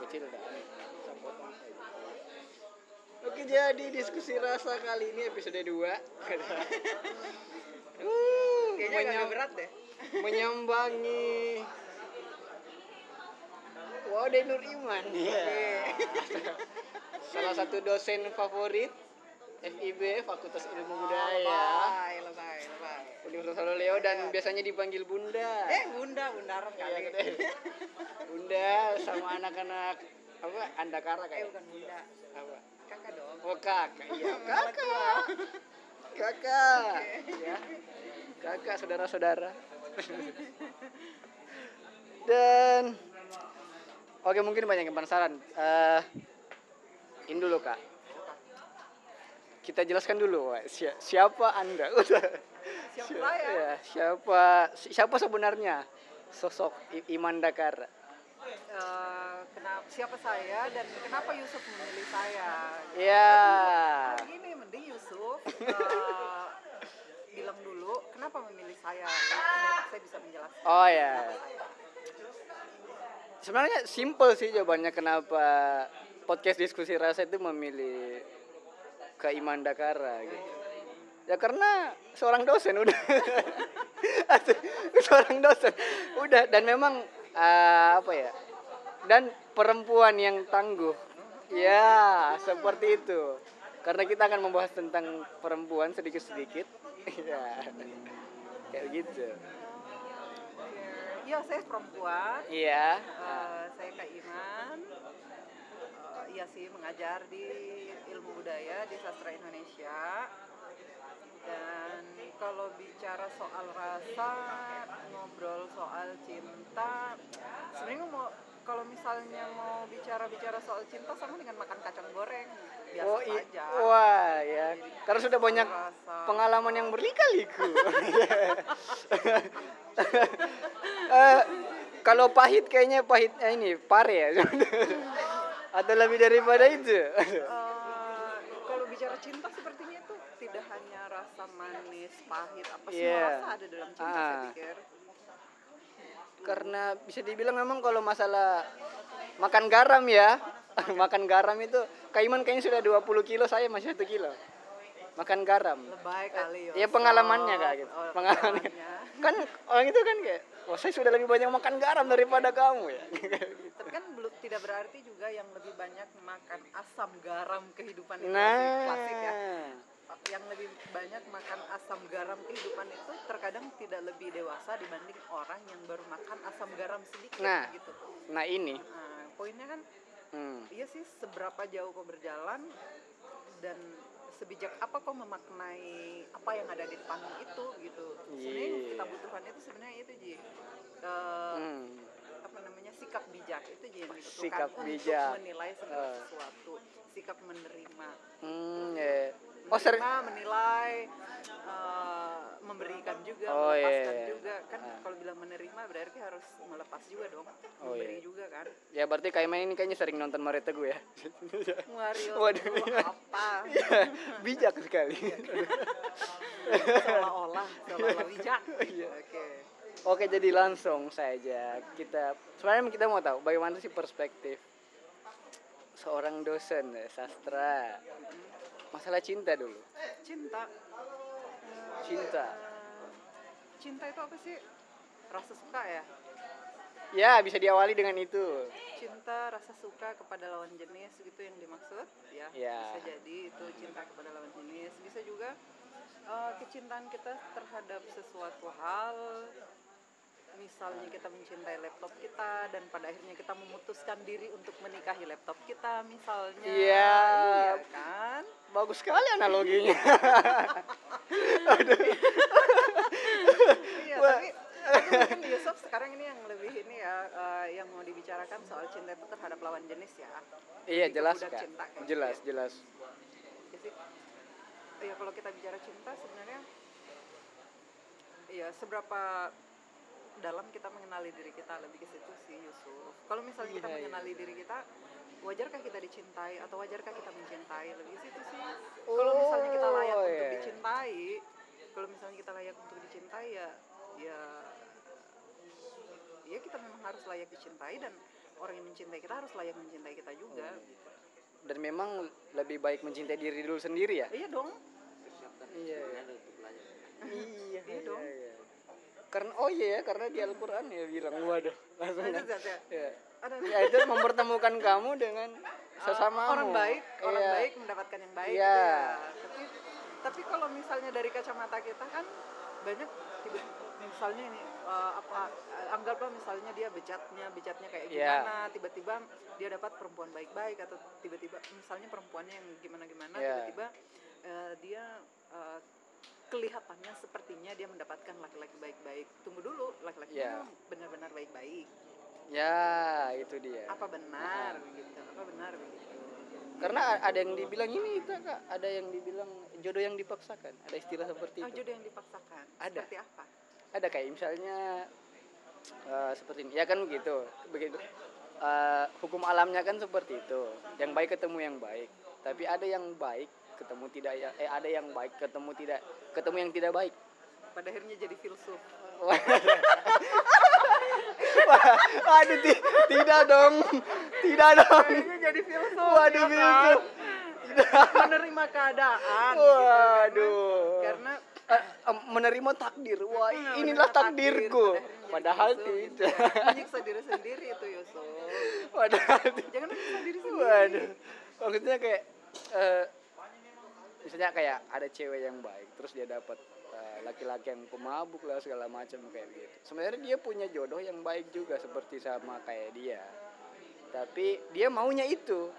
kecil dah. Saya potong. Oke jadi diskusi rasa kali ini episode 2 uh, Kayaknya menyam- berat deh. menyambangi. Wow, Denur Iman. Ya. Salah satu dosen favorit FIB Fakultas Ilmu Budaya. Lebay, lebay, Universitas Leo dan biasanya dipanggil Bunda. Eh, bunda, bundaran Iya, kali. gitu. Bunda sama anak-anak apa Andakara Eh, kayak bukan bunda. apa? Kakak dong. Oh kakak, iya kakak, kakak, ya, kakak saudara-saudara. Dan oke mungkin banyak yang penasaran. Eh, ini dulu kak. Kita jelaskan dulu, siapa anda? Siapa Si- saya? ya, siapa siapa sebenarnya sosok Iman Dakar? Eh, kenapa siapa saya dan kenapa Yusuf memilih saya? Ya. Hari ini mending Yusuf eh, bilang dulu kenapa memilih saya. Saya, saya bisa menjelaskan. Oh ya. saya. Sebenarnya simple sih jawabannya kenapa podcast diskusi rasa itu memilih ke Iman Dakara gitu. Ya karena seorang dosen udah. seorang dosen. Udah dan memang eh, apa ya? Dan perempuan yang tangguh. Ya, seperti itu. Karena kita akan membahas tentang perempuan sedikit-sedikit. Ya. Kayak gitu. Iya, saya perempuan. Iya. Eh, saya Kak Iman. Eh, iya sih mengajar di ilmu budaya di sastra Indonesia. Dan kalau bicara soal rasa, ngobrol soal cinta, sebenarnya mau kalau misalnya mau bicara-bicara soal cinta sama dengan makan kacang goreng biasa Oh, i- saja. wah ya. Karena sudah banyak Rasa. pengalaman yang berlika-liku. Eh, kalau pahit kayaknya pahitnya ini pare ya. Atau lebih daripada itu. Eh, kalau bicara cinta sepertinya itu tidak hanya rasa manis, pahit, apa semua Iya. rasa ada dalam cinta saya Ah. pikir. Karena bisa dibilang memang kalau masalah makan garam ya, makan garam itu Kaiman kayaknya sudah 20 kilo, saya masih 1 kilo. Makan garam. Lebay kali Ya pengalamannya kak gitu. Oh, Pengalamannya. Kan orang itu kan kayak, wah saya sudah lebih banyak makan garam daripada kamu ya. Tapi kan belum tidak berarti juga yang lebih banyak makan asam garam kehidupan itu Nah. klasik ya. Yang lebih banyak makan asam garam kehidupan itu terkadang tidak lebih dewasa dibanding orang yang baru makan asam garam sedikit Nah. gitu. Nah ini, Nah, poinnya kan hmm, iya sih seberapa jauh kau berjalan dan sebijak apa kau memaknai apa yang ada di depanmu itu gitu. Sebenarnya yang kita butuhkan itu sebenarnya itu Ji. Eh, hmm. apa namanya sikap bijak itu Ji yang dibutuhkan Sikap untuk bijak. menilai segala sesuatu sikap menerima Hmm, ya. Oh sering. menilai eh, memberikan juga Oh, iya, melepaskan iya. juga kan Ah. kalau bilang menerima berarti harus melepas juga dong Oh, memberi iya. juga kan Ya berarti Kaiman ini kayaknya sering nonton Mario Teguh ya. Wario Waduh, iya. apa Iya, bijak sekali. seolah-olah seolah-olah bijak Iya. oke Oke, jadi langsung saja kita sebenarnya kita mau tahu bagaimana sih perspektif seorang dosen ya, sastra masalah cinta dulu. cinta Cinta. Eh, cinta itu apa sih rasa suka ya Ya, bisa diawali dengan itu. cinta rasa suka kepada lawan jenis gitu yang dimaksud ya Ya. bisa jadi itu cinta kepada lawan jenis bisa juga eh, kecintaan kita terhadap sesuatu hal misalnya kita mencintai laptop kita dan pada akhirnya kita memutuskan diri untuk menikahi laptop kita misalnya Iya. iya kan Bagus sekali analoginya. iya Wah. tapi tapi mungkin Yusuf sekarang ini yang lebih ini ya eh, yang mau dibicarakan soal cinta itu terhadap lawan jenis ya iya, ke jelas Kak. cinta kayak Jelas, ya. jelas. Jadi ya kalau kita bicara cinta sebenarnya ya seberapa dalam kita mengenali diri kita lebih ke situ sih Yusuf. Kalau misalnya kita Iya, iya. mengenali diri kita, wajarkah kita dicintai atau wajarkah kita mencintai lebih ke situ sih. Kalau misalnya kita layak Oh, untuk iya. dicintai, kalau misalnya kita layak untuk dicintai ya ya ya kita memang harus layak dicintai dan orang yang mencintai kita harus layak mencintai kita juga gitu. dan memang lebih baik mencintai diri dulu sendiri ya iya dong iya iya iya, Iya dong. iya. Karena oh iya ya karena di Al-Quran ya bilang waduh langsung ada, ya. ada. ya itu mempertemukan kamu dengan sesamamu orang baik orang Iya. baik mendapatkan yang baik gitu ya. tapi tapi kalau misalnya dari kacamata kita kan banyak tiba misalnya ini eh, apa eh, anggaplah misalnya dia bejatnya bejatnya kayak Iya. gimana tiba-tiba dia dapat perempuan baik-baik atau tiba-tiba misalnya perempuannya yang gimana-gimana Iya. tiba-tiba eh, dia eh, kelihatannya sepertinya dia mendapatkan laki-laki baik-baik. Tunggu dulu laki-lakinya Iya. benar-benar baik-baik. Ya itu dia. Apa benar begitu? Apa benar begitu? Karena ada yang dibilang ini itu kak. Ada yang dibilang jodoh yang dipaksakan. Ada istilah seperti Oh, itu. jodoh yang dipaksakan. Ada. Seperti apa? ada kayak misalnya eh, seperti ini. Ya kan begitu. Begitu. Eh, hukum alamnya kan seperti itu. Yang baik ketemu yang baik. Tapi ada yang baik ketemu tidak ya eh ada yang baik ketemu tidak ketemu yang tidak baik Pada akhirnya jadi filsuf. Waduh, ti- tidak dong, tidak dong. Akhirnya jadi filsuf. Waduh, ya kan? filsuf. Menerima keadaan. gitu. Waduh. Karena, Eh, eh, menerima takdir. Wah, karena Oh, inilah takdir, takdirku. jadi Padahal gitu. tidak. Menyiksa diri sendiri itu Yusuf. Padahal. Jangan menyiksa diri sendiri. Waduh. Maksudnya kayak eh, misalnya kayak ada cewek yang baik terus dia dapat eh, laki-laki yang pemabuk lah segala macam kayak gitu. Sebenarnya dia punya jodoh yang baik juga seperti sama kayak dia. Tapi dia maunya itu.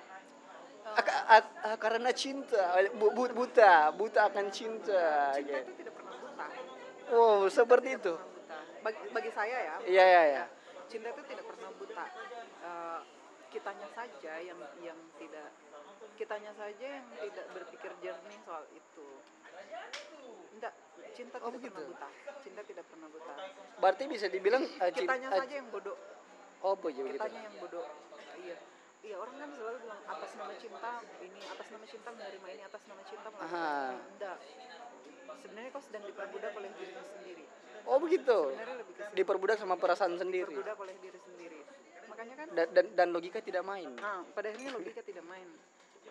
Ak- ah, karena cinta, Bu- bu- buta, buta akan cinta. Cinta gitu. itu tidak pernah buta. Oh, seperti itu. Bagi, bagi saya ya. Iya, iya, iya. Cinta itu tidak pernah buta. Eh, kitanya saja yang yang tidak kitanya saja yang tidak berpikir jernih soal itu. Enggak, cinta Oh, tidak pernah begitu? buta. Cinta tidak pernah buta. Berarti bisa dibilang cinta. Kitanya saja yang bodoh. Oh, begitu. Kitanya yang bodoh. Iya. Iya, orang kan selalu bilang atas nama cinta ini, atas nama cinta menerima ini, atas nama cinta melakukan. Enggak. Sebenarnya kau sedang diperbudak oleh dirimu sendiri. Oh, begitu. Diperbudak sama perasaan sendiri. diperbudak oleh diri sendiri. Makanya kan Dan, dan, dan logika tidak main. Nah, pada akhirnya logika tidak main.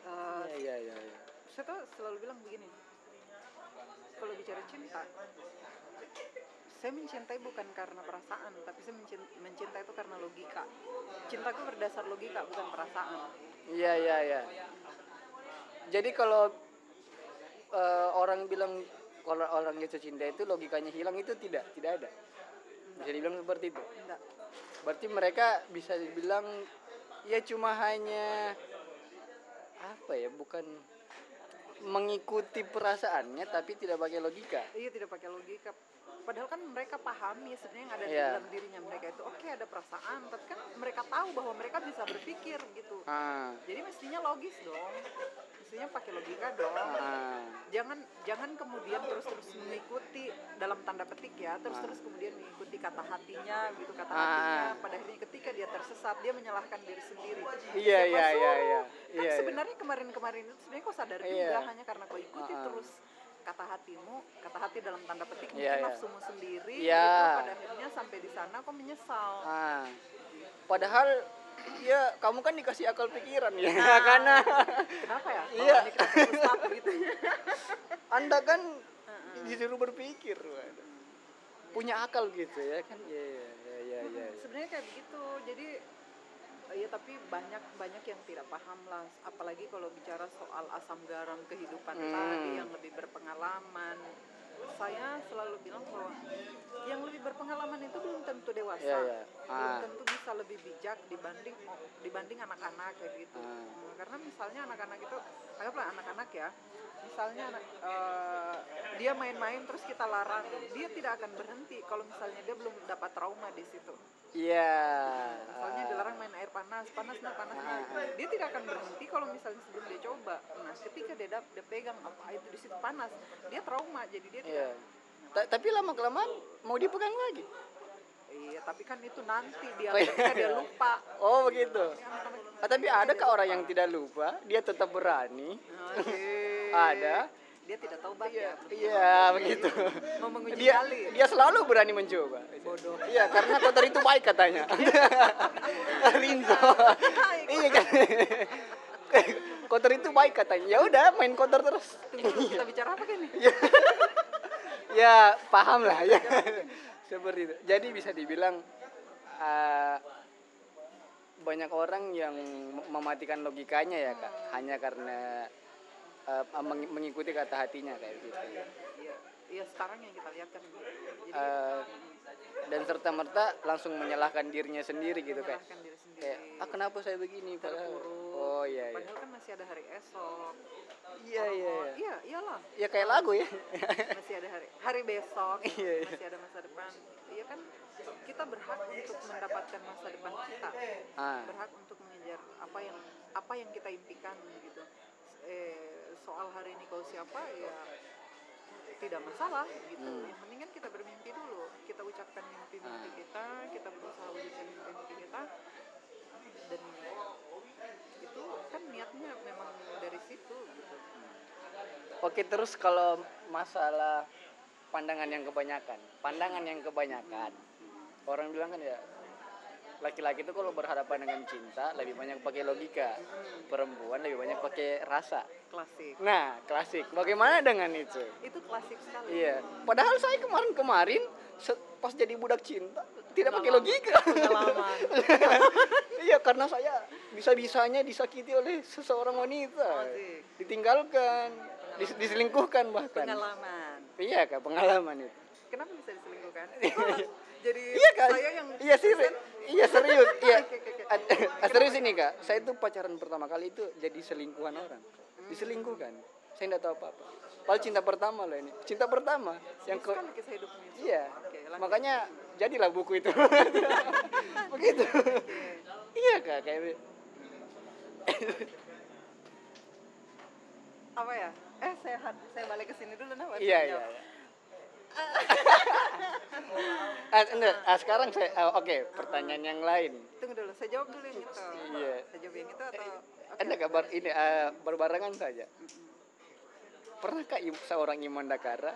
Eh, Iya, iya, iya. saya tuh selalu bilang begini, kalau bicara cinta, saya mencintai bukan karena perasaan, tapi saya mencin- mencintai itu karena logika. Cintaku berdasar logika, bukan perasaan. Iya, iya, iya. Jadi kalau eh, orang bilang kalau orang jatuh cinta itu logikanya hilang itu tidak, tidak ada. Bisa dibilang seperti itu. Enggak. Berarti mereka bisa dibilang ya cuma hanya apa ya, bukan mengikuti perasaannya tapi tidak pakai logika. Iya tidak pakai logika. Padahal kan mereka pahami sebenarnya yang ada di Iya. dalam dirinya mereka itu oke ada perasaan, tapi kan mereka tahu bahwa mereka bisa berpikir gitu. Ah, Jadi mestinya logis dong. Mestinya pakai logika dong. ah. jangan jangan kemudian terus terus mengikuti dalam tanda petik ya terus terus kemudian mengikuti kata hatinya gitu kata Ah. hatinya pada akhirnya ketika dia tersesat dia menyalahkan diri sendiri Iya, iya, iya, iya. kan Iya, iya. sebenarnya kemarin-kemarin itu sebenarnya kau sadar Iya. juga hanya karena kau ikuti Ah. terus kata hatimu kata hati dalam tanda petik Iya, mungkin iya. nafsumu sendiri Iya. gitu, pada akhirnya sampai di sana kau menyesal Ah. Padahal ya kamu kan dikasih akal pikiran ya Nah. karena kenapa ya Iya. Gitu Anda kan disuruh berpikir. waduh. Punya akal gitu ya kan? Iya iya iya iya. iya. sebenarnya kayak begitu jadi eh, ya tapi banyak banyak yang tidak paham lah apalagi kalau bicara soal asam garam kehidupan Hmm. tadi yang lebih berpengalaman saya selalu bilang bahwa yang lebih berpengalaman itu belum tentu dewasa Iya, iya. belum Ah. tentu bisa lebih bijak dibanding dibanding anak-anak kayak gitu Ah. Hmm, karena misalnya anak-anak itu anggaplah anak-anak ya misalnya eh, dia main-main terus kita larang dia tidak akan berhenti kalau misalnya dia belum dapat trauma di situ Iya. misalnya dilarang main air panas panas nah panas nah dia tidak akan berhenti kalau misalnya sebelum dia coba nah ketika dia dap- dia pegang apa itu di situ panas dia trauma jadi dia Iya. tidak Ta- tapi lama kelamaan mau dipegang lagi. iya tapi kan itu nanti dia Oh, iya. dia lupa Oh begitu. Anak-anak Ah, tapi ada kah orang yang tidak lupa? Dia tetap berani. Oke. Ada. Dia tidak tahu bak Iya, ya iya begitu. mau menguji Dia nyali dia selalu berani mencoba. bodoh Iya, karena kotor itu baik katanya. Rinzo. iya kan. kotor itu baik katanya. Ya udah, main kotor terus. kita bicara apa kan nih ya, paham lah ya. Seperti itu. Jadi bisa dibilang eh, banyak orang yang mematikan logikanya ya, Kak. Hanya karena eh, meng- mengikuti kata hatinya kayak gitu. iya iya sekarang yang kita lihat kan. Jadi Eh, dan serta merta langsung menyalahkan dirinya sendiri gitu kayak menyalahkan diri sendiri. kayak ah kenapa saya begini padahal oh iya iya. Padahal kan masih ada hari esok. Iya iya Oh, iya. iya iyalah. Ya kayak lagu ya. Masih ada hari hari besok. Iya, iya. masih ada masa depan. Iya kan kita berhak untuk mendapatkan masa depan kita. Ah. Berhak untuk mengejar apa yang apa yang kita impikan gitu. Eh, soal hari ini kau siapa ya tidak masalah gitu. Hmm. yang penting kan kita bermimpi dulu. Kita ucapkan mimpi-mimpi Ah. kita kita berusaha wujudkan mimpi-mimpi kita. Dan itu kan niatnya memang dari situ gitu. Oke terus kalau masalah pandangan yang kebanyakan. Pandangan yang kebanyakan. Orang bilang kan ya laki-laki itu kalau berhadapan dengan cinta lebih banyak pakai logika. Perempuan lebih banyak pakai rasa. Klasik. Nah klasik. Bagaimana dengan itu? Itu klasik sekali. Iya, padahal saya kemarin-kemarin pas jadi budak cinta tidak pakai logika. Pengalaman. iya, karena saya bisa-bisanya disakiti oleh seseorang wanita, Asik. ditinggalkan, dis- diselingkuhkan bahkan. pengalaman. Iya kak, pengalaman itu. kenapa bisa diselingkuhkan? Jadi Iya kak, saya yang iya serius, iya serius, iya. Ah, serius ini kak, saya tuh pacaran pertama kali itu jadi selingkuhan orang, diselingkuhkan. Saya nggak tahu apa-apa. Padahal cinta pertama loh ini, cinta pertama yang ke, hidupnya Iya. Makanya jadilah buku itu. Begitu. iya kak kayak apa ya eh saya had- saya balik ke sini dulu nah iya iya. iya. Ah, enggak, ah, sekarang saya ah, oke pertanyaan yang lain. tunggu dulu saya jawab dulu yang itu Iya. saya jawab yang itu atau oke Ada kabar ini ah, berbarengan saja. Pernahkah seorang Iman Dakara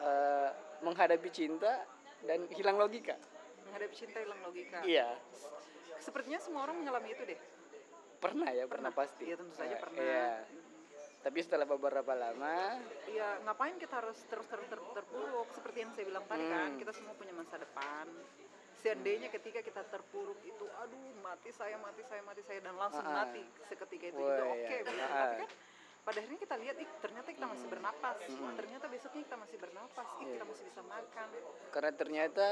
eh, menghadapi cinta dan hilang logika? menghadapi cinta hilang logika Iya, sepertinya semua orang mengalami itu deh pernah ya, pernah, pasti. Iya, tentu saja Eh, pernah. Iya. Tapi setelah beberapa lama, Iya, ngapain kita harus terus terus ter- terpuruk seperti yang saya bilang tadi kan, Hmm. kita semua punya masa depan. Seandainya ketika kita terpuruk itu, aduh mati saya, mati saya, mati saya dan langsung Ah, mati seketika itu Wah, juga iya. oke. begitu. Ah, Tapi kan pada akhirnya kita lihat, ih ternyata kita masih bernapas, ternyata besoknya kita masih bernapas, ih Iya. kita masih bisa makan. karena ternyata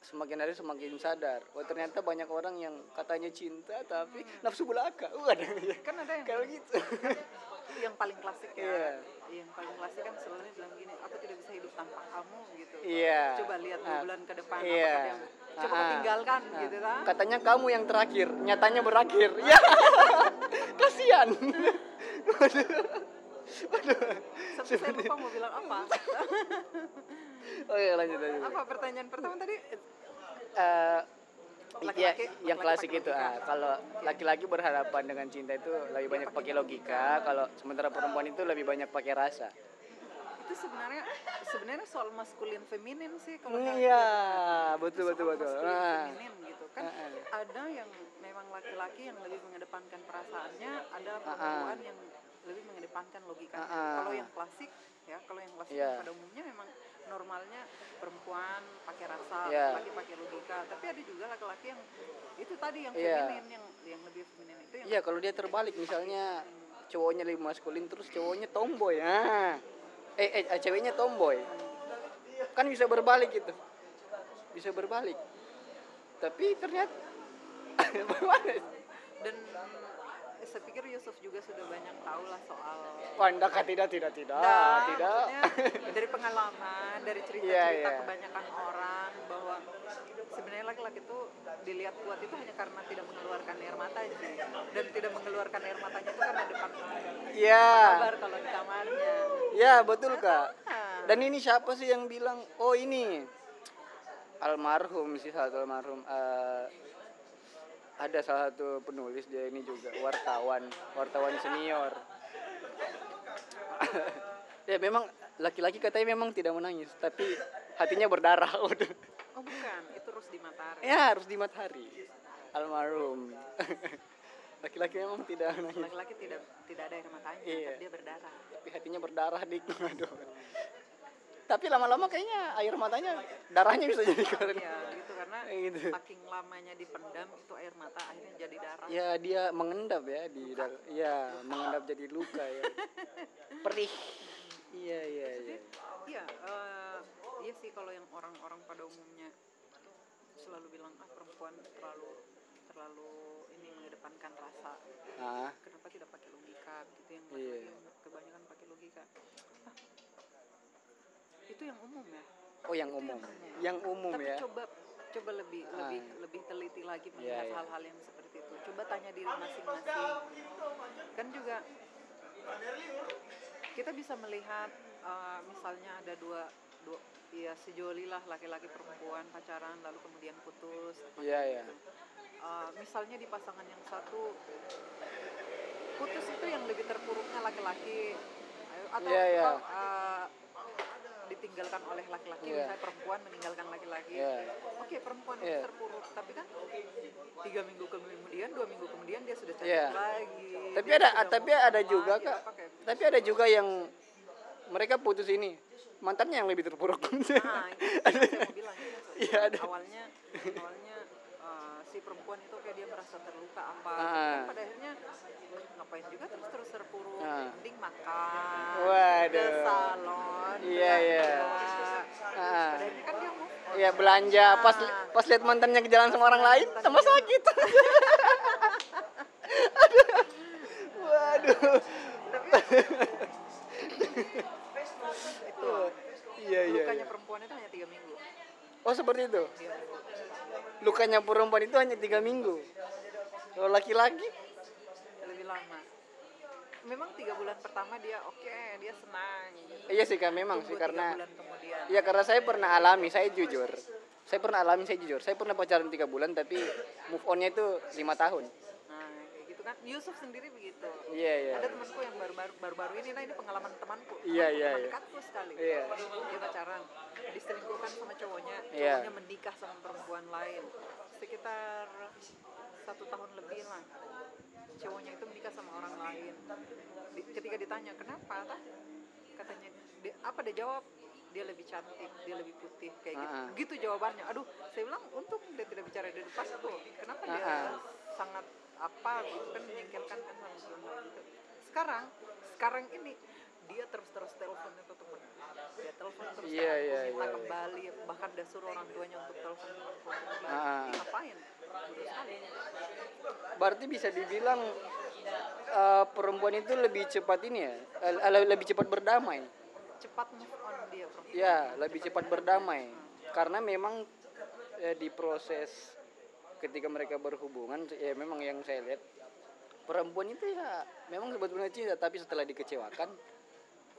semakin hari semakin sadar, oh ternyata banyak orang yang katanya cinta tapi nafsu belaka. Waduh, ya. Kan ada yang kayak gitu. paling klasik ya, Iya. yang paling klasik kan selalu bilang gini, aku tidak bisa hidup tanpa kamu gitu. Iya. Coba lihat dua Ah, bulan ke depan, iya. apakah dia coba Ah, tinggalkan ah. gitu kan? Katanya kamu yang terakhir, nyatanya berakhir. Ya. Kasihan. Waduh. Waduh. Sampai saya lupa mau bilang apa. Oh iya lanjut lanjut. apa pertanyaan pertama tadi? Eh, ya, Laki-laki- yang klasik itu logika. ah, kalau laki-laki berhadapan dengan cinta itu lebih banyak pakai logika, kalau sementara perempuan itu lebih banyak pakai rasa. Itu sebenarnya sebenarnya soal maskulin feminin sih kalau Iya, lihat. betul Itu betul soal betul. maskulin Ah. feminin gitu kan. Ah, ah. Ada yang memang laki-laki yang lebih mengedepankan perasaannya, ada perempuan yang lebih mengedepankan logikanya. Ah, ah. Kalau yang klasik ya, kalau yang klasik Iya. pada umumnya memang normalnya perempuan pakai rasa, Iya. laki pakai logika. Tapi ada juga laki-laki yang itu tadi yang Iya. feminin yang yang lebih feminin itu yang Iya, kalau dia terbalik misalnya cowoknya lebih maskulin terus cowoknya tomboy. Ah. Eh, eh, eh, ceweknya tomboy. Kan bisa berbalik gitu. Bisa berbalik. Tapi ternyata dan saya pikir Yusuf juga sudah banyak tahu lah soal Pandang tidak tidak tidak Nah, tidak. maksudnya dari pengalaman, dari cerita-cerita Iya, iya. kebanyakan orang bahwa sebenarnya laki-laki itu dilihat kuat itu hanya karena tidak mengeluarkan air mata sih. Dan tidak mengeluarkan air matanya itu karena depan Iya. kabar kalau di kamarnya. Ya, betul Kak. Ah, Dan ini siapa sih yang bilang, "Oh, ini almarhum sih satu almarhum eh, ada salah satu penulis dia ini juga wartawan, wartawan senior. Ya memang laki-laki katanya memang tidak menangis, tapi hatinya berdarah. Oh bukan, itu harus di matahari. Ya harus di matahari. Almarhum. Laki-laki memang tidak menangis, Laki-laki tidak tidak ada air matanya, Iya. tapi dia berdarah. tapi hatinya berdarah dik. Waduh. Tapi lama-lama kayaknya air matanya darahnya bisa jadi keluar. Iya, gitu karena Gitu. saking lamanya dipendam itu air mata akhirnya jadi darah. Ya dia mengendap ya di dal- ya mengendap jadi luka ya. Perih. Iya iya iya. Iya, eh, iya sih kalau yang orang-orang pada umumnya selalu bilang ah perempuan terlalu terlalu ini mengedepankan rasa. Ah, Kenapa tidak pakai logika gitu yang yang kebanyakan pakai logika. Ah, itu yang umum ya. oh yang umum. Yang umum Tapi ya. coba coba lebih Ah. lebih lebih teliti lagi Iya, melihat iya. hal-hal yang seperti itu. Coba tanya diri masing-masing. Kan juga kita bisa melihat uh, misalnya ada dua dua ya sejoli lah laki-laki perempuan pacaran lalu kemudian putus. Iya iya. Uh, misalnya di pasangan yang satu putus itu yang lebih terpuruknya laki-laki atau iya. atau, uh, ditinggalkan oleh laki-laki Iya. misalnya perempuan meninggalkan laki-laki Iya. oke perempuan Iya. itu terpuruk tapi kan tiga minggu kemudian dua minggu kemudian dia sudah cari Iya. lagi Tapi ada tapi ada juga lagi, kak. kayak- Tapi ada juga yang mereka putus ini mantannya yang lebih terpuruk. nah itu yang saya mau bilang ada. awalnya awalnya si perempuan itu kayak dia merasa terluka apa Ah. kan pada akhirnya ngapain juga terus terus terpuruk Ah. mending makan Waduh. ke salon Iya, iya. Ah. pada akhirnya kan dia. Iya belanja pas Nah. pas lihat mantannya ke jalan sama orang lain sama sakit. Aduh. Waduh. tapi itu Iya iya. lukanya iya. perempuan itu hanya tiga minggu Oh seperti itu. Tiga minggu. Lukanya perempuan itu hanya tiga minggu. Kalau laki-laki lebih lama memang tiga bulan pertama dia oke dia senang Iya sih kak memang Tunggu sih karena Iya karena saya pernah alami, saya jujur. Saya pernah alami, saya jujur. Saya pernah pacaran tiga bulan tapi move onnya itu lima tahun. Kan Yusuf sendiri begitu Iya iya. ada temanku yang baru-baru baru-baru ini nah ini pengalaman temanku Iya, Temanku, iya, teman iya. dekatku sekali Iya. dia pacaran diselingkuhkan sama cowoknya Iya. cowoknya menikah sama perempuan lain sekitar satu tahun lebih lah cowoknya itu menikah sama orang lain Di- ketika ditanya kenapa tah katanya dia, apa dia jawab dia lebih cantik dia lebih putih kayak gitu Ah. gitu jawabannya aduh saya bilang untung dia tidak bicara di tuh kenapa dia Ah. sangat apa gitu kan menyengkelkan kan gitu sekarang sekarang ini dia terus terus telepon itu teman dia telepon terus Iya, temanku, iya, minta iya. kembali bahkan dia suruh orang tuanya untuk telepon untuk kembali Ah. ngapain Berarti bisa dibilang eh, perempuan itu lebih cepat ini ya, eh, lebih cepat berdamai. cepat move on dia perempuan Ya, lebih cepat berdamai. Karena memang eh, di proses ketika mereka berhubungan, ya memang yang saya lihat perempuan itu ya memang sebetulnya cinta, tapi setelah dikecewakan,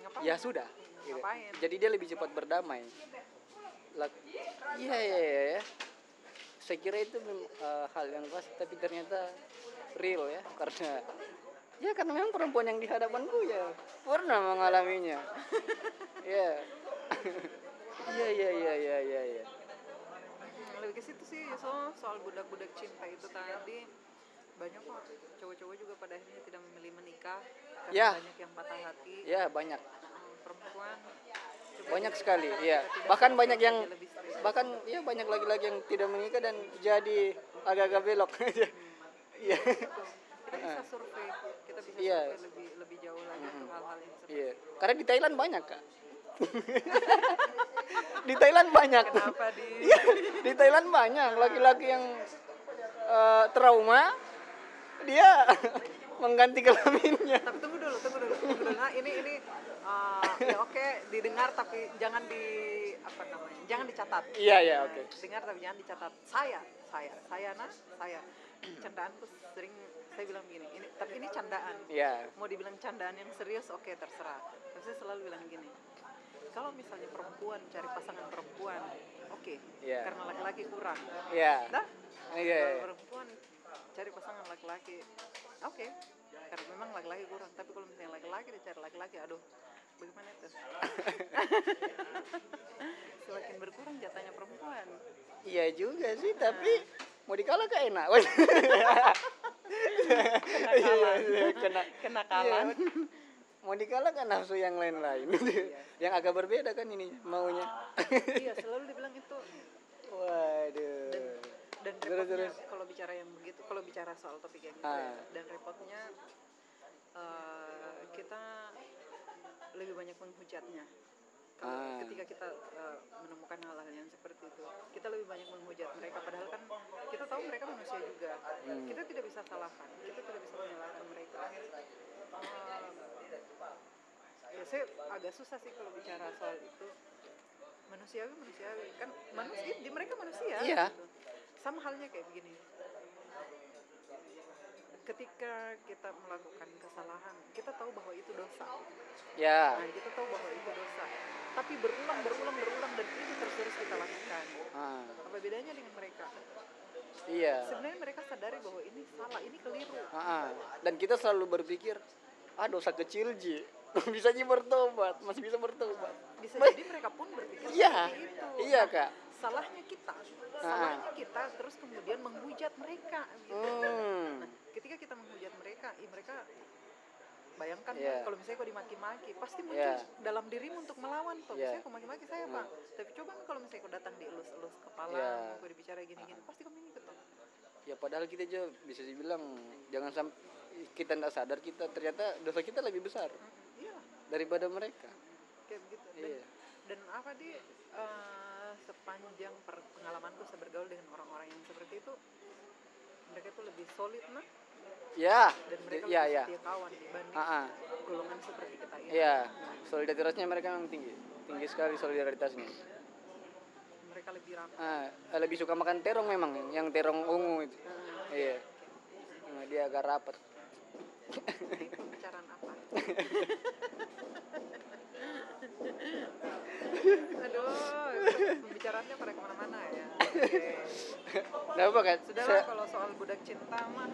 ngapain ya sudah. gitu. Jadi dia lebih cepat berdamai. Iya iya iya. ya. Saya kira itu eh, hal yang pas, tapi ternyata real ya, karena ya karena memang perempuan yang di hadapanku ya pernah mengalaminya. Iya. Iya iya iya iya iya. iya. Hmm, ke situ sih so soal budak-budak cinta itu tadi banyak kok cowok-cowok juga pada akhirnya tidak memilih menikah karena Ya. banyak yang patah hati Ya banyak, Hmm, perempuan banyak sekali. Tidak Bahkan banyak yang bahkan ya banyak lagi-lagi yang tidak menikah dan jadi agak-agak belok aja. Iya. kita bisa survei kita bisa Iya. survei lebih lebih jauh lagi untuk hal-hal yang Iya. Karena di Thailand banyak kak. di Thailand banyak. kenapa di Iya, di Thailand banyak laki-laki yang eh, trauma dia mengganti kelaminnya. tapi tunggu dulu tunggu dulu tunggu dulu nah ini ini uh, ya oke didengar tapi jangan di apa namanya jangan dicatat Iya iya oke. dengar tapi jangan dicatat saya saya saya nah saya candaanku sering saya bilang gini ini tapi ini candaan Iya. mau dibilang candaan yang serius oke terserah tapi saya selalu bilang gini kalau misalnya perempuan cari pasangan perempuan oke. Iya. karena laki-laki kurang. Iya. dah. Iya. kalau perempuan cari pasangan laki-laki oke. Karena memang laki-laki kurang. Tapi kalau misalnya laki-laki dicari laki-laki aduh bagaimana itu? Semakin berkurang jatahnya perempuan. Iya juga sih tapi mau dikalah kan enak? Kena kenakalan iya. Mau dikalah kan nafsu yang lain-lain. Yang agak berbeda kan ini maunya. Iya selalu dibilang itu. Waduh. Dan Terus, repotnya terus. kalau bicara yang begitu kalau bicara soal topik yang gitu Ah. ya, dan repotnya eh, kita lebih banyak menghujatnya. Ah. ketika kita eh, menemukan hal-hal yang seperti itu kita lebih banyak menghujat mereka. Padahal kan kita tahu mereka manusia juga. Hmm. kita tidak bisa salahkan kita tidak bisa menyalahkan mereka ya saya agak susah sih kalau bicara soal itu. Manusiawi manusiawi. Kan manusia di mereka manusia. Iya. gitu. sama halnya kayak begini. Ketika kita melakukan kesalahan kita tahu bahwa itu dosa. Ya. Nah kita tahu bahwa itu dosa. Tapi berulang berulang berulang dan itu terus terus kita lakukan. Ah, apa bedanya dengan mereka iya sebenarnya mereka sadari bahwa ini salah ini keliru ah. dan kita selalu berpikir ah dosa kecil ji bisa ji bertobat masih bisa bertobat bisa Baik. jadi mereka pun berpikir iya seperti itu iya kak salahnya kita Ah. salahnya kita terus kemudian menghujat mereka gitu. hmm. Nah, ketika kita menghujat mereka, ih, mereka bayangkan Iya. kalau misalnya kau dimaki-maki, pasti muncul Iya. dalam dirimu untuk melawan. Kalau Iya. misalnya kau maki-maki saya Hmm. pak, tapi coba kalau misalnya kau datang dielus-elus kepala, Iya. kau dibicara gini-gini, pasti kau mengikut. Ya padahal kita aja bisa dibilang jangan sampai kita tidak sadar kita ternyata dosa kita lebih besar Iya, daripada mereka kayak begitu. Dan, iya dan apa di eh, sepanjang per- pengalamanku saya bergaul dengan orang-orang yang seperti itu, mereka itu lebih solid nah, ya dan mereka ya lebih ya setia kawan dibanding ah, ah. golongan seperti kita ini. Iya, solidaritasnya mereka memang tinggi, tinggi sekali solidaritasnya. Mereka lebih rapat. Ah, lebih suka makan terong memang, yang terong ungu itu. Nah, Iya, Nah, dia agak rapat. pembicaraan apa? Aduh, pembicaraannya pada ke mana-mana ya. Oke. Nah, apa kan? Sudahlah Saya- kalau soal budak cinta mah,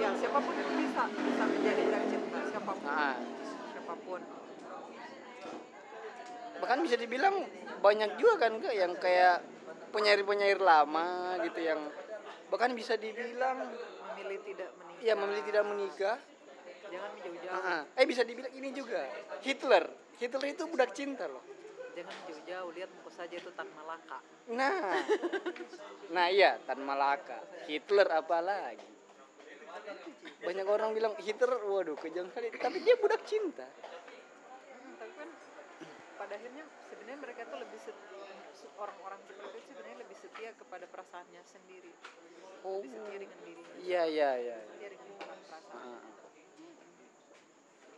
ya siapa pun itu bisa bisa menjadi budak cinta siapa pun, Ah, siapa pun. Bahkan bisa dibilang banyak juga kan kak yang kayak penyair-penyair lama gitu yang bahkan bisa dibilang Memilih tidak menikah. ya memilih tidak menikah. Jangan menjauh-jauh. Ah, ah. eh bisa dibilang ini juga Hitler. Hitler itu budak cinta loh. Jangan menjauh-jauh. Lihat muka saja itu Tan Malaka. Nah, nah iya Tan Malaka, Hitler apalagi. Banyak orang bilang Hitler, waduh kejam sekali, tapi dia budak cinta. Hmm, pada akhirnya sebenarnya mereka tuh lebih orang-orang seperti itu sebenarnya lebih setia kepada perasaannya sendiri. Oh, lebih setia dengan dirinya. Iya iya iya. setia dengan perasaan. Ah,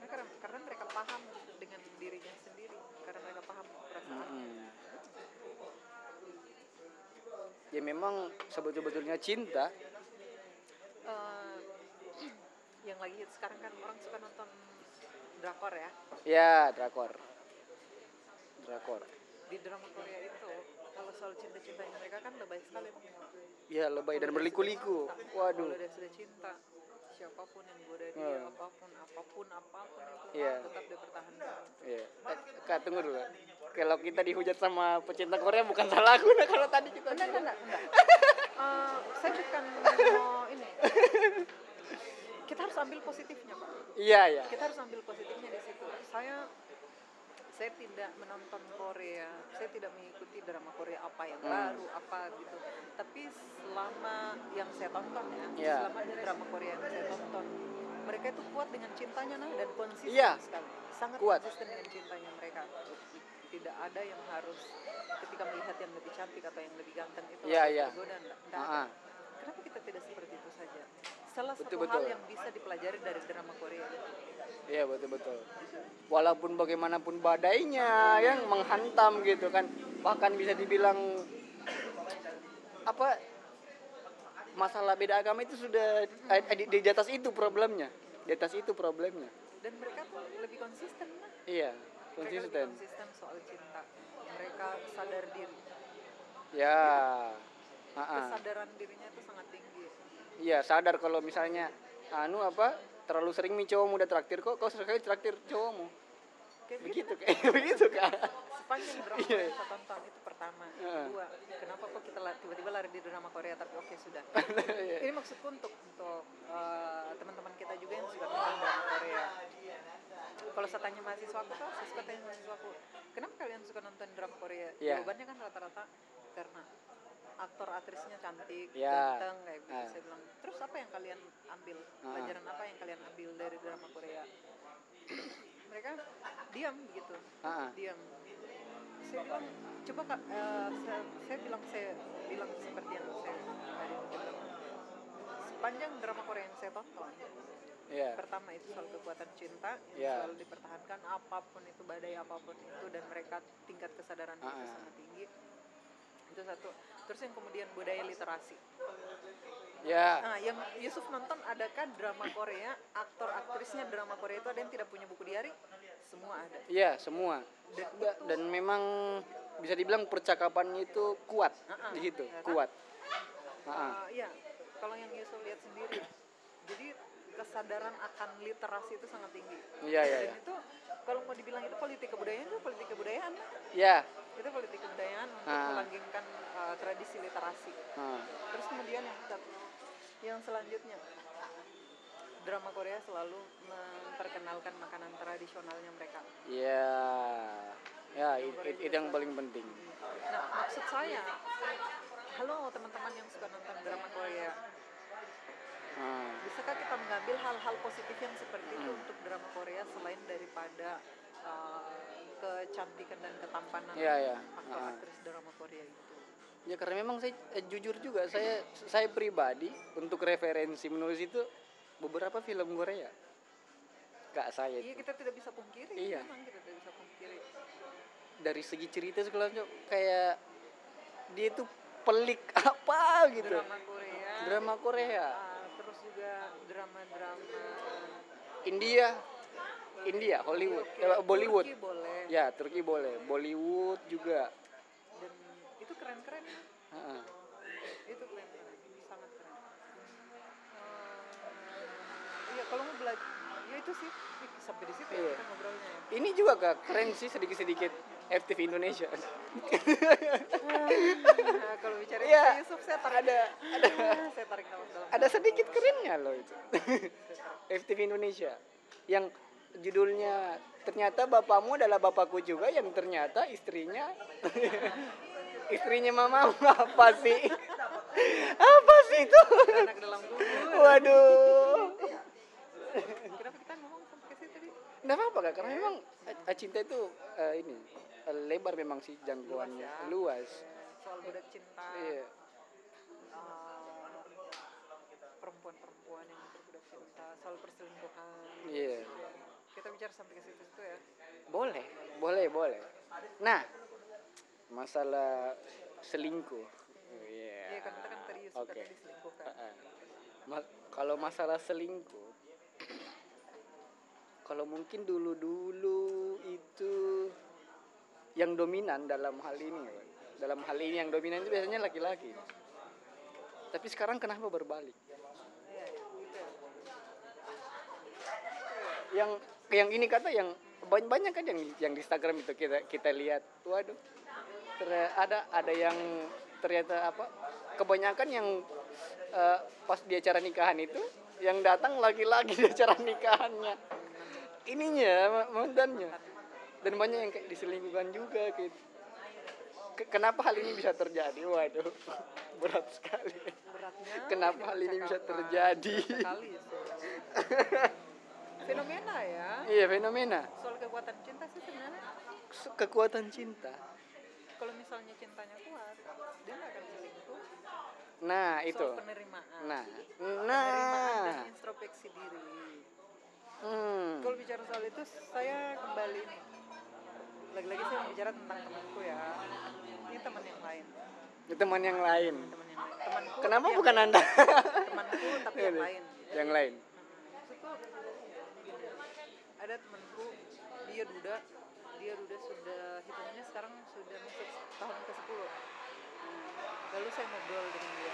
Nah, karena, karena mereka paham dengan dirinya sendiri karena mereka paham perasaan. Mm. Ya memang sebetul-betulnya cinta. Eh, yang lagi sekarang kan orang suka nonton drakor ya. Ya drakor, drakor. di drama Korea itu kalau soal cinta-cintanya mereka kan lebay sekali Ya lebay dan berliku-liku. Waduh. kalau dia sudah cinta siapa pun yang goda dia Hmm. apa pun apa pun apa pun itu Iya. tetap dia pertahankan Iya. Eh, Kak tunggu dulu. Kalau kita dihujat sama pecinta Korea bukan salah aku nah kalau tadi kita enggak enggak enggak. Eh, saya bukan mau ini kita harus ambil positifnya pak Iya iya. kita harus ambil positifnya di situ saya saya tidak menonton Korea saya tidak mengikuti drama Korea apa yang Hmm. baru apa gitu tapi selama yang saya tonton ya Iya. selama drama Korea yang saya tonton mereka itu kuat dengan cintanya nah dan konsisten Iya. sekali sangat Kuat. konsisten dengan cintanya mereka tidak ada yang harus ketika melihat yang lebih cantik atau yang lebih ganteng itu harus iya. tergoda enggak, enggak Ah, ada. ah. kenapa kita tidak seperti itu saja salah Betul, satu betul. hal yang bisa dipelajari dari drama Korea Iya betul betul. Walaupun bagaimanapun badainya yang menghantam gitu kan, bahkan bisa dibilang apa masalah beda agama itu sudah eh, di, di atas itu problemnya, di atas itu problemnya. dan mereka tuh lebih konsisten lah Iya mereka lebih konsisten. konsisten soal cinta mereka sadar diri Ya, kesadaran dirinya itu sangat tinggi iya sadar kalau misalnya anu apa terlalu sering mi cowokmu udah traktir kok kau sekali traktir cowokmu Kayak begitu kayak begitu kan sepanjang drama. Korea yang saya tonton itu pertama Iya. kedua kenapa kok kita tiba-tiba lari di drama Korea tapi oke sudah Iya. ini maksudku untuk untuk eh, teman-teman kita juga yang suka nonton drama Korea kalau saya tanya mahasiswa aku tuh saya suka tanya mahasiswa aku kenapa kalian suka nonton drama Korea Iya. jawabannya kan rata-rata karena aktor aktrisnya cantik Iya. ganteng kayak gitu Ah. saya bilang terus apa yang kalian ambil Ah. pelajaran apa yang kalian ambil dari drama Korea mereka diam begitu Ah, diam saya bilang coba kak eh, saya, saya bilang saya bilang seperti yang saya tadi bilang sepanjang drama Korea yang saya tonton Iya. pertama itu soal kekuatan cinta yang Ya. selalu dipertahankan apa pun itu badai apa pun itu dan mereka tingkat kesadaran itu Ah, ah. sangat tinggi itu satu terus yang kemudian budaya literasi ya nah yang Yusuf nonton adakah drama Korea aktor aktrisnya drama Korea itu ada yang tidak punya buku diari semua ada Iya semua. Dan Da- Dan memang bisa dibilang percakapannya itu kuat Ah, ah. di situ, Ya kan? kuat. Ah, ah. Uh, iya, kalau yang Yusuf lihat sendiri, jadi kesadaran akan literasi itu sangat tinggi. Iya iya Dan iya. itu kalau mau dibilang itu politik kebudayaan itu politik kebudayaan, Ya. Itu politik kebudayaan untuk Ah. melanggengkan uh, tradisi literasi. Ah. Terus kemudian yang yang selanjutnya drama Korea selalu memperkenalkan makanan tradisionalnya mereka. Ya. Ya, it- it- itu yang paling penting. Nah, maksud saya, halo teman-teman yang suka nonton drama Korea, Ah. Bisakah kita mengambil hal-hal positif yang seperti itu Hmm. untuk drama Korea selain daripada uh, kecantikan dan ketampanan Iya, iya. aktor Ah. aktris drama Korea itu? Ya karena memang saya eh, jujur juga saya saya pribadi untuk referensi menulis itu beberapa film Korea. Kak saya Iya itu. kita tidak bisa pungkiri, Iya. memang kita tidak bisa pungkiri. dari segi cerita segala macam kayak dia itu pelik apa gitu. Drama Korea, Drama Korea. ah, terus juga drama-drama India, India, Hollywood, Oke, ya, Bollywood. Turki boleh, Ya, Turki boleh, Bollywood juga. dan itu keren-keren ya. Heeh. itu keren keren sangat keren Eh, iya kalau mau belajar ya itu sih Ih, sampai di situ ya Iya. kita ngobrolnya ya. Ini juga kak keren sih sedikit-sedikit FTV Indonesia. Nah, kalau bicara itu Yusuf saya tarik ada ada saya tarik nafas dalam ada sedikit kerennya loh itu. FTV Indonesia yang judulnya ternyata bapakmu adalah bapakku juga yang ternyata istrinya. Istrinya mama apa sih? Apa sih itu? Anak dalam kubur. Waduh. Kenapa kita ngomong sampai ke situ tadi Nggak apa-apa kak, karena memang eh, cinta itu eh, ini eh, lebar memang sih jangkauannya. Luas ya. luas. soal budak cinta. Iya. perempuan-perempuan yang berbudak cinta soal perselingkuhan. Iya. Kita bicara sampai ke situ situ ya Boleh, boleh, boleh. Nah, masalah selingkuh. Iya. iya kan kita kan tadi Oke. katanya diselingkuhkan Heeh. Ma- kalau masalah selingkuh, kalau mungkin dulu-dulu itu yang dominan dalam hal ini, dalam hal ini yang dominan itu biasanya laki-laki. Tapi sekarang kenapa berbalik? iya gitu ya Yang yang ini kata yang banyak banyak kan yang yang di Instagram itu kita kita lihat, waduh, ter- ada ada yang ternyata apa? Kebanyakan yang eh, pas di acara nikahan itu yang datang laki-laki di acara nikahannya. Ininya ma- mantannya. Dan banyak yang kayak diselingkuhkan juga gitu. Ke- Kenapa hal ini bisa terjadi? Waduh, berat sekali. beratnya Kenapa hal ini bisa terjadi? sekali. fenomena ya Iya, fenomena. soal kekuatan cinta sih sebenarnya Se- Kekuatan cinta. kalau misalnya cintanya kuat dia nggak akan selingkuh Nah, itu. soal penerimaan Nah, penerimaan nah. dan introspeksi diri Hmm. kalau bicara soal itu saya kembali nih lagi-lagi saya bicara tentang temanku ya ini teman yang lain Teman yang lain. teman yang lain temanku Kenapa tapi yang- bukan Anda? temanku tapi yang lain yang lain. maksudku ada temanku dia duda. Dia duda sudah hitungannya sekarang sudah masuk tahun ke 10 lalu saya ngobrol dengan dia.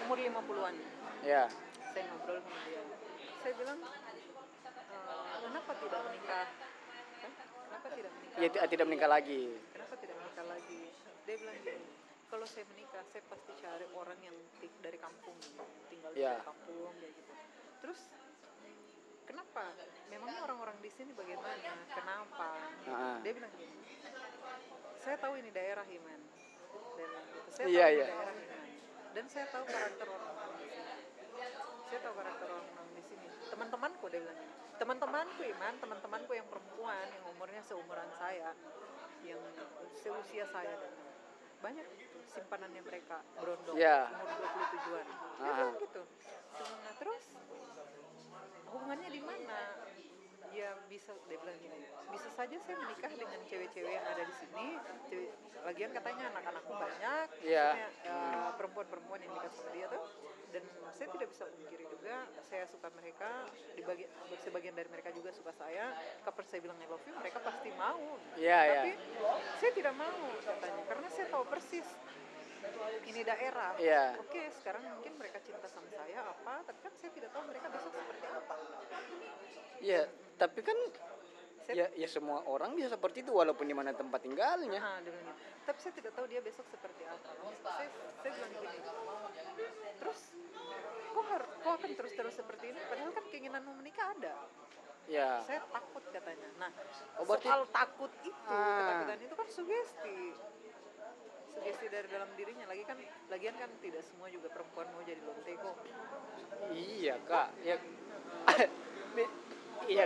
Umur 50-an Ya. saya ngobrol sama dia. Saya bilang "Eh, kenapa tidak menikah? Kenapa tidak menikah? Ya ti- tidak menikah lagi. kenapa tidak menikah lagi? Dia bilang gini kalau saya menikah saya pasti cari orang yang dari kampung tinggal di Ya. kampung kayak gitu terus kenapa? Memangnya orang-orang di sini bagaimana? Kenapa? Ah. dia bilang gini saya tahu ini daerah Himan dia bilang gitu saya Iya, tahu iya. daerah Himan dan saya tahu karakter orang-orang di sini. Saya tahu karakter orang-orang di sini. Teman-temanku dia bilang teman-temanku Iman teman-temanku yang perempuan yang umurnya seumuran saya yang seusia saya dan banyak gitu simpanannya mereka berondong Iya. umur 27-an dia Ah. bilang gitu. Nah, terus hubungannya di mana? Ya bisa dia bilang gini bisa saja saya menikah dengan cewek-cewek yang ada di sini. Cewek, lagian katanya anak-anakku banyak maksudnya, ya, perempuan-perempuan yang nikah sama dia tuh. Dan saya tidak bisa pungkiri juga saya suka mereka di bagi, sebagian dari mereka juga suka saya. Kapan saya bilang I love you mereka pasti mau. Iya, iya. tapi saya tidak mau katanya. Karena saya tahu persis ini daerah Iya. oke sekarang mungkin mereka cinta sama saya apa tapi kan saya tidak tahu mereka besok seperti apa Iya, tapi kan Saya- ya ya semua orang bisa seperti itu walaupun di mana tempat tinggalnya. Gitu. Tapi saya tidak tahu dia besok seperti apa. Saya, saya bilang gini. Terus, kok, har, kok akan terus-terus seperti ini? Padahal kan keinginanmu menikah ada. Ya. Saya takut katanya. Nah, Oh, berarti- soal takut itu, Ah. ketakutan itu kan sugesti. Sugesti dari dalam dirinya. Lagi kan, lagian kan tidak semua juga perempuan mau jadi lonte kok. Iya, Kak. Ya Iya,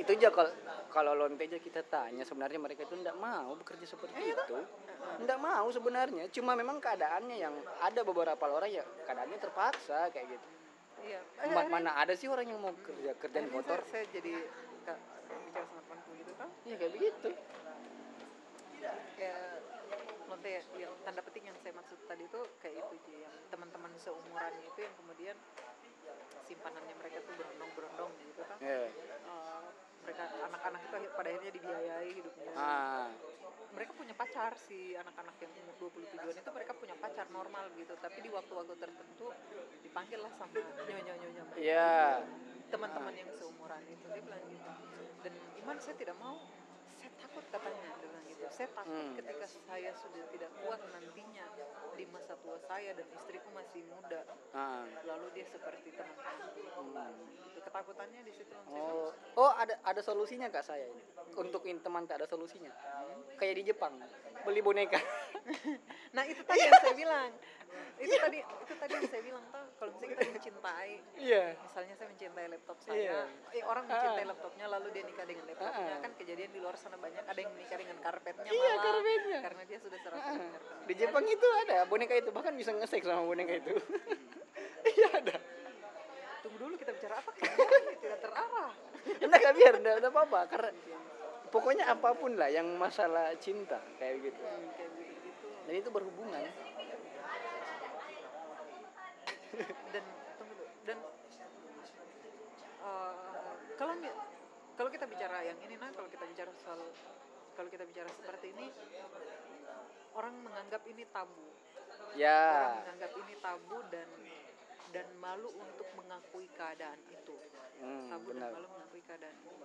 itu aja kalau kalau lonte aja kita tanya sebenarnya mereka itu tidak mau bekerja seperti itu. Tidak mau sebenarnya, cuma memang keadaannya yang ada beberapa orang ya keadaannya terpaksa kayak gitu. Iya. Ma- mana ada sih orang yang mau kerja kerjaan kotor? Saya, saya jadi ka- bicara sama temanku gitu kan. Iya kayak begitu. ya lonte ya, yang tanda petik yang saya maksud tadi itu kayak itu Ji, yang teman-teman seumuran itu yang kemudian simpanannya mereka tuh berondong-berondong gitu kan. Iya. Eh, mereka anak-anak itu pada akhirnya dibiayai hidupnya. Ah, mereka punya pacar si anak-anak yang umur 27-an itu mereka punya pacar normal gitu tapi di waktu-waktu tertentu dipanggil lah sama nyonya-nyonya. Iya. teman-teman yang seumuran itu dia bilang gitu. Dan Iman saya tidak mau. Saya takut katanya saya takut Hmm. ketika saya sudah tidak kuat nantinya di masa tua saya dan istriku masih muda Ah. lalu dia seperti teman-temanku itu ketakutannya di situ. Saya Oh, oh ada ada solusinya kak saya ini. Untuk teman tak ada solusinya. Kayak di Jepang, beli boneka. nah itu tadi yang saya bilang itu tadi itu tadi yang saya bilang tuh kalau misalnya kita mencintai Iya. misalnya saya mencintai laptop Iya. saya eh, orang mencintai Ah. laptopnya lalu dia nikah dengan laptopnya Ah. kan kejadian di luar sana banyak ada yang menikah dengan karpetnya Iya, malah karpetnya. karena dia sudah serasa dengan karpet Di Jepang itu ada boneka itu bahkan bisa ngesek sama boneka itu. Iya ada. tunggu dulu kita bicara apa tidak terarah Enggak kak biar enggak apa-apa karena pokoknya apa pun lah yang masalah cinta kayak gitu. Hmm, kayak begitu Dan itu berhubungan. dan dan eh, kalau kalau kita bicara yang ini nah kalau kita bicara soal kalau kita bicara seperti ini orang menganggap ini tabu orang Ya. menganggap ini tabu dan dan malu untuk mengakui keadaan itu Hmm, tabu benar. dan malu mengakui keadaan itu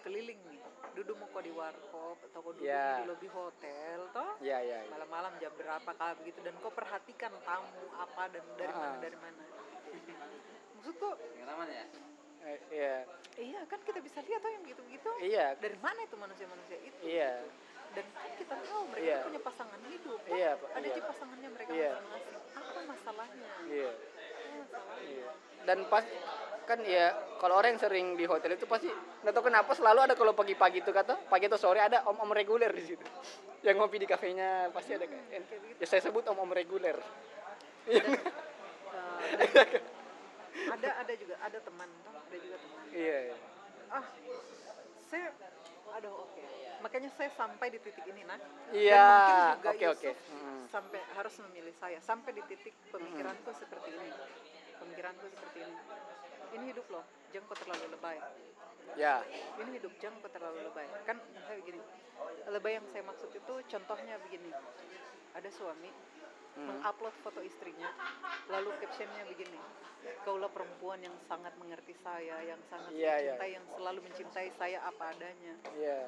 keliling nih duduk mau kok di warkop atau kok duduk Ya. di lobi hotel toh Ya ya. ya. malam-malam jam berapa kah begitu dan kau perhatikan tamu apa dan dari mana Ah. dari mana maksudku Eh, Iya. iya kan kita bisa lihat tuh yang gitu-gitu Iya. dari mana itu manusia-manusia itu Iya. dan kan kita tahu mereka Iya. punya pasangan hidup toh Iya, Pak. ada Iya. di pasangannya mereka Iya. masing-masing apa masalahnya Iya. Dan pas kan ya kalau orang yang sering di hotel itu pasti nggak tahu kenapa selalu ada kalau pagi-pagi itu kata pagi atau sore ada om-om reguler di situ. Yang ngopi di kafenya pasti ada kan ya saya sebut om-om reguler. Ada ada juga ada teman toh ada juga teman. Iya iya. ah saya aduh oke. Makanya saya sampai di titik ini nah Iya, oke, oke. Hmm. sampai harus memilih saya sampai di titik pemikiranku seperti ini pemikiranku seperti ini. Ini hidup loh jangan kau terlalu lebay. Ya. Ini hidup jangan kau terlalu lebay. Kan saya begini lebay yang saya maksud itu contohnya begini. Ada suami mengupload foto istrinya lalu captionnya begini. Kaulah perempuan yang sangat mengerti saya yang sangat Iya, iya. mencintai yang selalu mencintai saya apa adanya. Iya.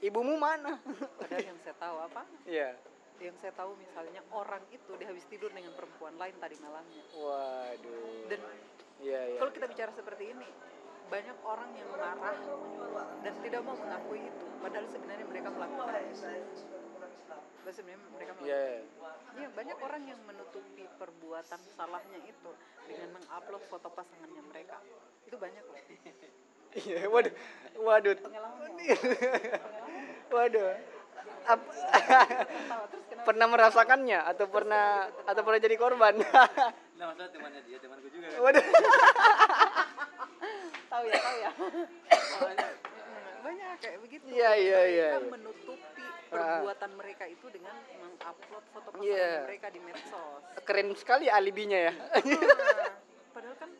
Ibumu mana? padahal yang saya tahu apa? Iya. Yang saya tahu misalnya orang itu dia habis tidur dengan perempuan lain tadi malamnya Waduh. dan Iya, iya. kalau kita bicara seperti ini banyak orang yang marah dan tidak mau mengakui itu padahal sebenarnya mereka melakukan itu. Sebenarnya mereka melakukan Iya. Iya, banyak orang yang menutupi perbuatan salahnya itu dengan mengupload foto pasangannya mereka. Itu banyak loh. Iya, waduh. Waduh. Waduh. Ap- pernah merasakannya atau pernah atau pernah jadi korban? Nah, masalah temannya dia, temanku juga kan. Waduh. Tahu ya, tahu ya. Banyak kayak begitu. Iya, iya, iya, Mereka iya. menutupi perbuatan mereka itu dengan mengupload foto pasangan Iya. mereka di medsos. Keren sekali alibinya ya. Nah, padahal kan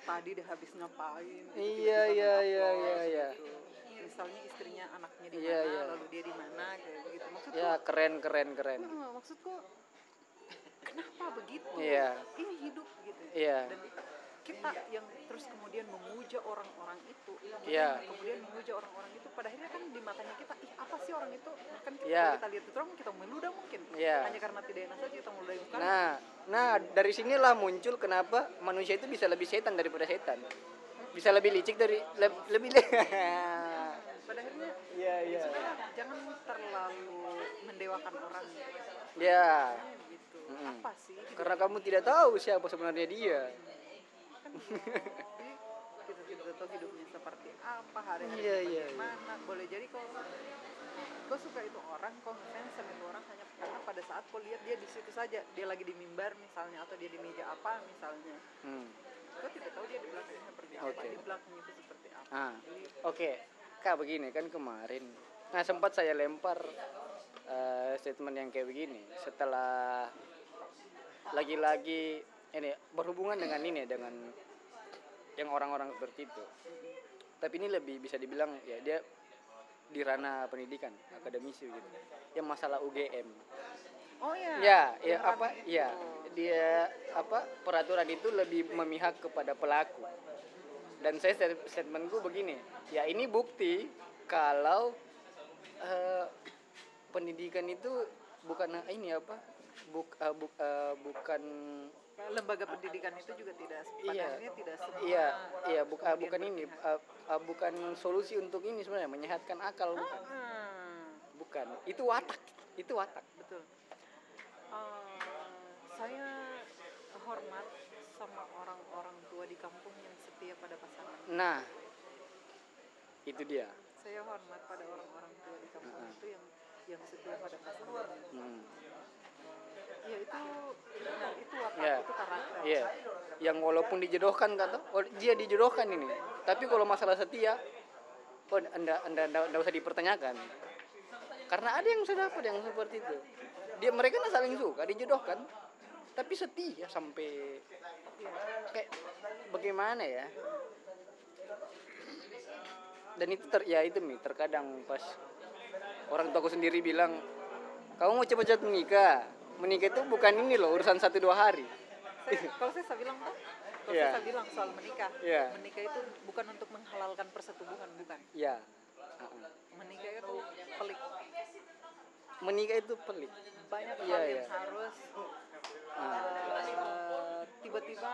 tadi dia habis ngapain Iya, iya, iya, nge-upload iya, iya. Misalnya istrinya anaknya di Iya, mana iya. lalu dia di mana kayak begitu maksudku Ya, keren keren keren. "Hmm, maksudku kenapa begitu Iya. ini hidup gitu Iya. dan kita yang terus kemudian memuja orang-orang itu Iya. kemudian memuja orang-orang itu pada akhirnya kan di matanya kita ih apa sih orang itu kan kita, kalau kita lihat itu orang kita meludah mungkin Iya. hanya karena tidak enak saja kita meludah bukan Nah, nah dari sinilah muncul kenapa manusia itu bisa lebih setan daripada setan. Bisa lebih licik dari leb- lebih akhirnya Iya, iya. Jangan terlalu mendewakan orang Ya, gitu. Mm-mm. Apa sih? karena kamu tidak tahu siapa sebenarnya dia. kan Jadi, kita tidak tahu hidupnya seperti apa hari-hari Iya, iya, iya. bagaimana. Boleh jadi kau kau suka itu orang, kau ngefans sama itu orang hanya karena pada saat kau lihat dia di situ saja, dia lagi di mimbar misalnya atau dia di meja apa misalnya. Hmm. Kau tidak tahu dia di belakangnya seperti apa, Oke. di belakangnya itu seperti apa. Ah, oke. Kak begini kan kemarin. Nah, sempat saya lempar eh, statement yang kayak begini setelah lagi-lagi ini berhubungan dengan ini dengan yang orang-orang seperti itu. Tapi ini lebih bisa dibilang ya dia di ranah pendidikan, akademisi gitu. Yang masalah UGM. Oh ya. Ya, ya yang apa? rame Ya, dia apa peraturan itu lebih memihak kepada pelaku. Dan saya stat- statementku begini, ya ini bukti kalau eh, pendidikan itu bukan ini apa? Buk, eh, buk- eh, bukan lembaga pendidikan itu juga tidak Iya. tidak semua iya iya buk- eh, kemudian bukan ini eh, eh, bukan solusi untuk ini sebenarnya menyehatkan akal bukan. Hmm, bukan itu watak itu watak betul Eh, saya hormat sama orang-orang tua di kampung yang setia pada pasangan nah itu dia saya hormat pada orang-orang tua di kampung Mm-mm. itu yang yang setia pada pasangan Hmm. ya itu benar itu watak Ya. itu karakter Iya. Yang walaupun dijodohkan kata, oh dia dijodohkan ini. Tapi kalau masalah setia, oh anda anda anda, anda usah dipertanyakan. Karena ada yang sudah dapat yang seperti itu. Dia mereka saling suka, dijodohkan, tapi setia sampai Iya. kayak bagaimana ya? Dan itu ter, ya itu mi terkadang pas orang tuaku sendiri bilang kamu mau cepat-cepat menikah menikah itu bukan ini loh urusan satu dua hari saya, kalau saya, saya bilang tuh kalau Iya. saya bilang soal menikah Iya. menikah itu bukan untuk menghalalkan persetubuhan bukan ya uh-uh. menikah itu pelik menikah itu pelik banyak Iya, hal iya. yang harus Eh, tiba-tiba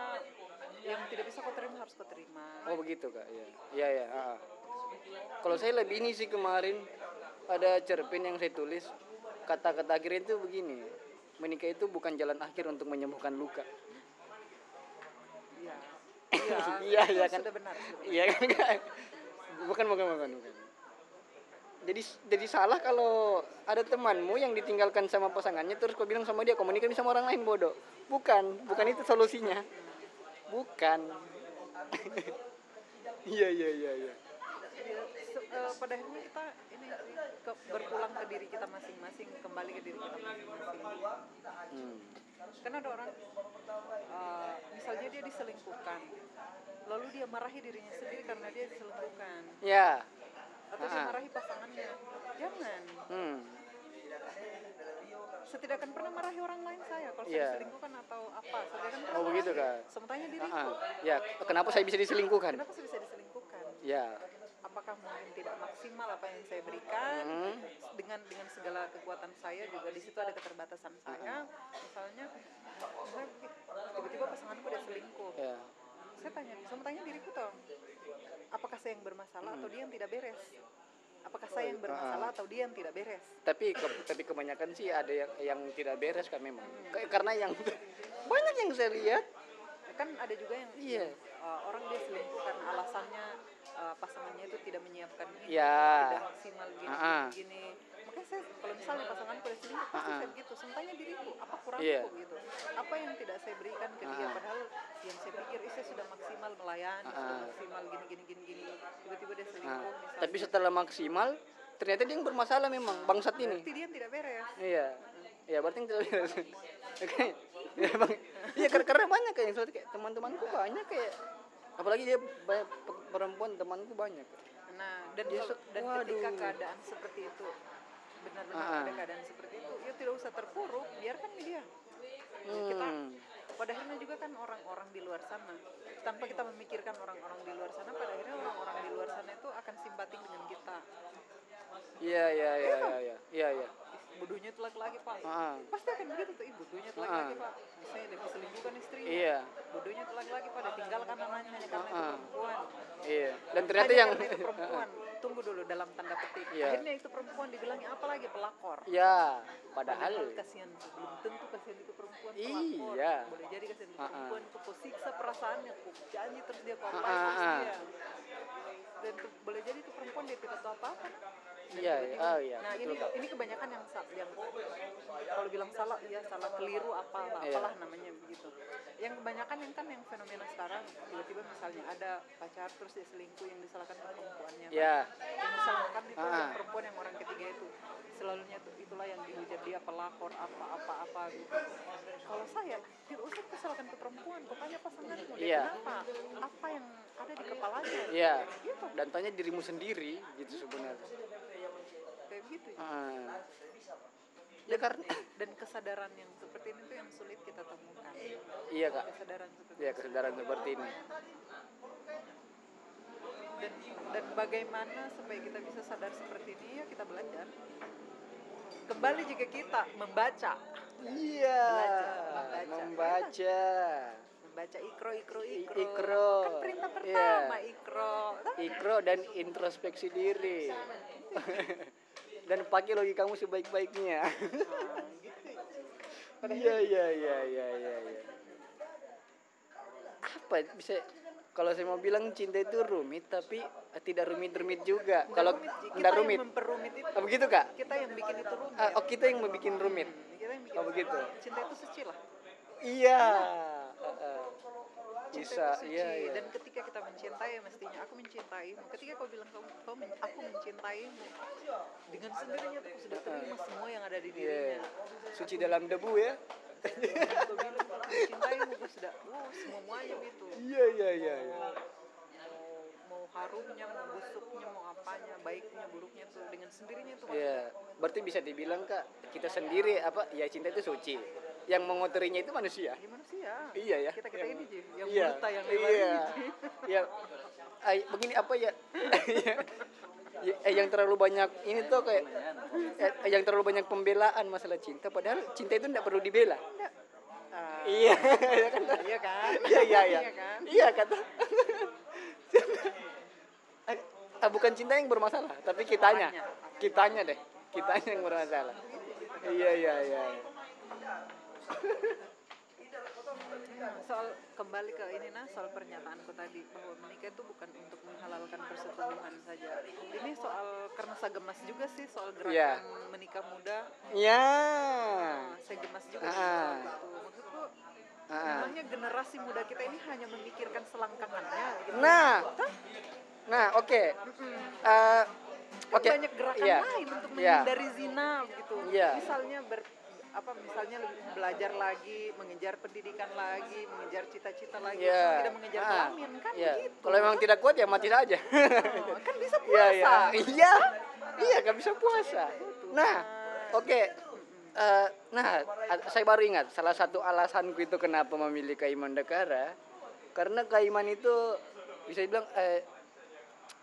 yang tidak bisa kau terima harus kau terima. Oh begitu kak ya ya ya uh-uh. kalau saya lebih ini sih kemarin ada cerpen yang saya tulis kata-kata akhir itu begini menikah itu bukan jalan akhir untuk menyembuhkan luka. Iya. Iya Iya, iya kan? benar iya kan bukan bukan bukan bukan jadi jadi salah kalau ada temanmu yang ditinggalkan sama pasangannya terus kau bilang sama dia komunikasi sama orang lain bodoh. Bukan bukan itu solusinya. Bukan. Iya iya iya iya. Eh, pada akhirnya kita ini ke- berpulang ke diri kita masing-masing kembali ke diri kita masing-masing. Hmm. kan ada orang eh, misalnya dia diselingkuhkan lalu dia marahi dirinya sendiri karena dia diselingkuhkan. Ya atau Ah. marahi pasangannya. Jangan. Hmm. saya tidak akan pernah marahi orang lain saya. Kalau Iya. saya diselingkuhkan atau apa saya tidak akan pernah Oh, begitu. Kak? sementara diriku ya kenapa saya bisa diselingkuhkan? Kenapa saya bisa diselingkuhkan? Ya. Apakah mungkin tidak maksimal apa yang saya berikan? Hmm. dengan dengan segala kekuatan saya juga di situ ada keterbatasan saya. Misalnya misalnya tiba-tiba pasanganku dia selingkuh. Ya. Saya tanya saya tanya diriku toh apakah saya yang bermasalah atau dia yang tidak beres apakah saya yang bermasalah atau dia yang tidak beres tapi ke- tapi kebanyakan sih ada yang yang tidak beres kan memang K- karena yang banyak yang saya lihat kan ada juga yang Iya. uh, orang dia selingkuh karena alasannya uh, pasangannya itu tidak menyiapkan ini Ya. tidak maksimal gini Ah, ah. gini, gini. Makanya saya kalau misalnya pasanganku ada selingkuh pasti Ah, ah. saya begitu. Sementara diriku apa kurangku Iya. gitu. Apa yang tidak saya berikan ke dia Ah, ah. padahal yang saya pikir "Ih, saya sudah maksimal melayani Ah, sudah ah. maksimal gini gini gini gini. Tiba-tiba dia selingkuh misalnya. tapi setelah maksimal ternyata dia yang bermasalah memang bangsat ini. Berarti dia yang tidak beres. Iya. Iya berarti yang tidak beres. Oke. ya bang. Iya kar- karena banyak kayak yang kayak teman-temanku banyak kayak apalagi dia banyak pe- perempuan temanku banyak. Nah, dan Dia dan ketika keadaan seperti itu benar-benar Ah, ada keadaan seperti itu, ya tidak usah terpuruk, biarkan dia. Kita hmm. pada akhirnya juga kan orang-orang di luar sana, tanpa kita memikirkan orang-orang di luar sana, pada akhirnya orang-orang di luar sana itu akan simpati dengan kita. iya iya iya iya iya iya iya Ih, bodohnya itu laki-laki pak, Ah, pasti akan begitu tuh, ih bodohnya itu Ah, laki-laki ah. pak, misalnya dia selingkuhkan istrinya, iya bodohnya itu laki-laki pak, dia tinggalkan anaknya hanya karena itu Ah, ah. perempuan. iya dan ternyata Hanya yang itu perempuan, tunggu dulu dalam tanda petik. Iya. Akhirnya itu perempuan dibilangnya apa lagi pelakor. ya padahal kasihan belum tentu kasihan itu perempuan pelakor. Iya. Boleh jadi kasihan itu Ah, ah. perempuan itu kau siksa perasaannya, kau janji terus dia kau apa ah, dia. Dan itu, boleh jadi itu perempuan dia tidak tahu apa-apa. Dan Iya, tiba-tiba- oh iya, Nah betul, ini Kak. ini kebanyakan yang yang kalau bilang salah ya salah keliru apa Iya. apalah namanya begitu. Yang kebanyakan yang kan yang fenomena sekarang tiba-tiba misalnya ada pacar terus dia selingkuh yang disalahkan ke perempuannya. kan? ya yang disalahkan itu Ah. yang perempuan yang orang ketiga itu selalunya itu itulah yang dihujat dia pelakor apa apa apa gitu kalau saya tidak usah kita salahkan ke perempuan kau tanya pasanganmu Iya. kenapa apa yang ada di kepalanya iya gitu dan tanya dirimu sendiri gitu sebenarnya kayak gitu Ah. ya karena dan kesadaran yang seperti ini tuh yang sulit kita temukan. Iya kak. Kesadaran seperti ya kesadaran seperti ini. Dan dan bagaimana supaya kita bisa sadar seperti ini ya kita belajar. Kembali jika kita membaca. Iya Belajar, membaca. membaca. Membaca ikro ikro ikro, ikro. kan perintah Iya. pertama ikro. Tah, ikro dan introspeksi diri dan pakai logikamu sebaik-baiknya. Nah, gitu. Iya iya iya iya iya iya. apa bisa kalau saya mau bilang cinta itu rumit tapi eh, tidak rumit-rumit juga. Kalau rumit, Ji. kita tidak rumit. yang itu. Oh, begitu kak? Kita yang bikin itu rumit. Ah, oh kita yang membuat rumit. Hmm, kita yang bikin Oh, begitu. cinta itu suci lah. Iya. Heeh. cinta bisa itu suci. iya. Iya dan ketika kita mencintai mestinya aku mencintaimu. Ketika kau bilang kau, kau men- aku mencintaimu dengan sendirinya aku sudah terima semua yang ada di Iya. dirinya. Suci dalam debu ya? Bilang aku mencintaimu aku sudah wow semuanya itu. Iya iya iya iya. mau harumnya mau busuknya mau apanya baiknya buruknya tuh dengan sendirinya tuh Iya, berarti bisa dibilang kak kita sendiri apa ya cinta itu suci yang mengotorinya itu manusia. Ya manusia. Iya ya. Kita kita ini Ji, yang iya. yang lebar iya. ini, Ji. ya ay, begini apa ya? Ya, eh, yang terlalu banyak ini tuh kayak eh, yang terlalu banyak pembelaan masalah cinta padahal cinta itu tidak perlu dibela. Ah, iya. Ya kan? Iya kan? Iya iya iya. Kan? Iya kata. Ah, bukan cinta yang bermasalah tapi kitanya. Kitanya deh. Kitanya yang bermasalah. Iya iya iya Nah, soal kembali ke ini nah soal pernyataanku tadi bahwa menikah itu bukan untuk menghalalkan persetubuhan saja. Ini soal karena saya gemas juga sih soal gerakan Iya. menikah muda. ya Nah, saya gemas juga Ah. soal itu. Maksudku Ah. memangnya generasi muda kita ini hanya memikirkan selangkangannya gitu. nah nah oke Mm-mm. Eh, Kan oke banyak gerakan Iya. lain untuk Iya. menghindari zina gitu. Iya. Misalnya ber apa misalnya belajar lagi, mengejar pendidikan lagi, mengejar cita-cita lagi, Iya. tidak mengejar Ah, kelamin kan iya. gitu. Kalau memang tidak kuat ya mati saja. Oh, kan bisa Iya puasa. iya iya iya kan bisa puasa. Nah oke Eh, Nah, saya baru ingat salah satu alasanku itu kenapa memilih Kaiman Dekara karena Kaiman itu bisa dibilang eh,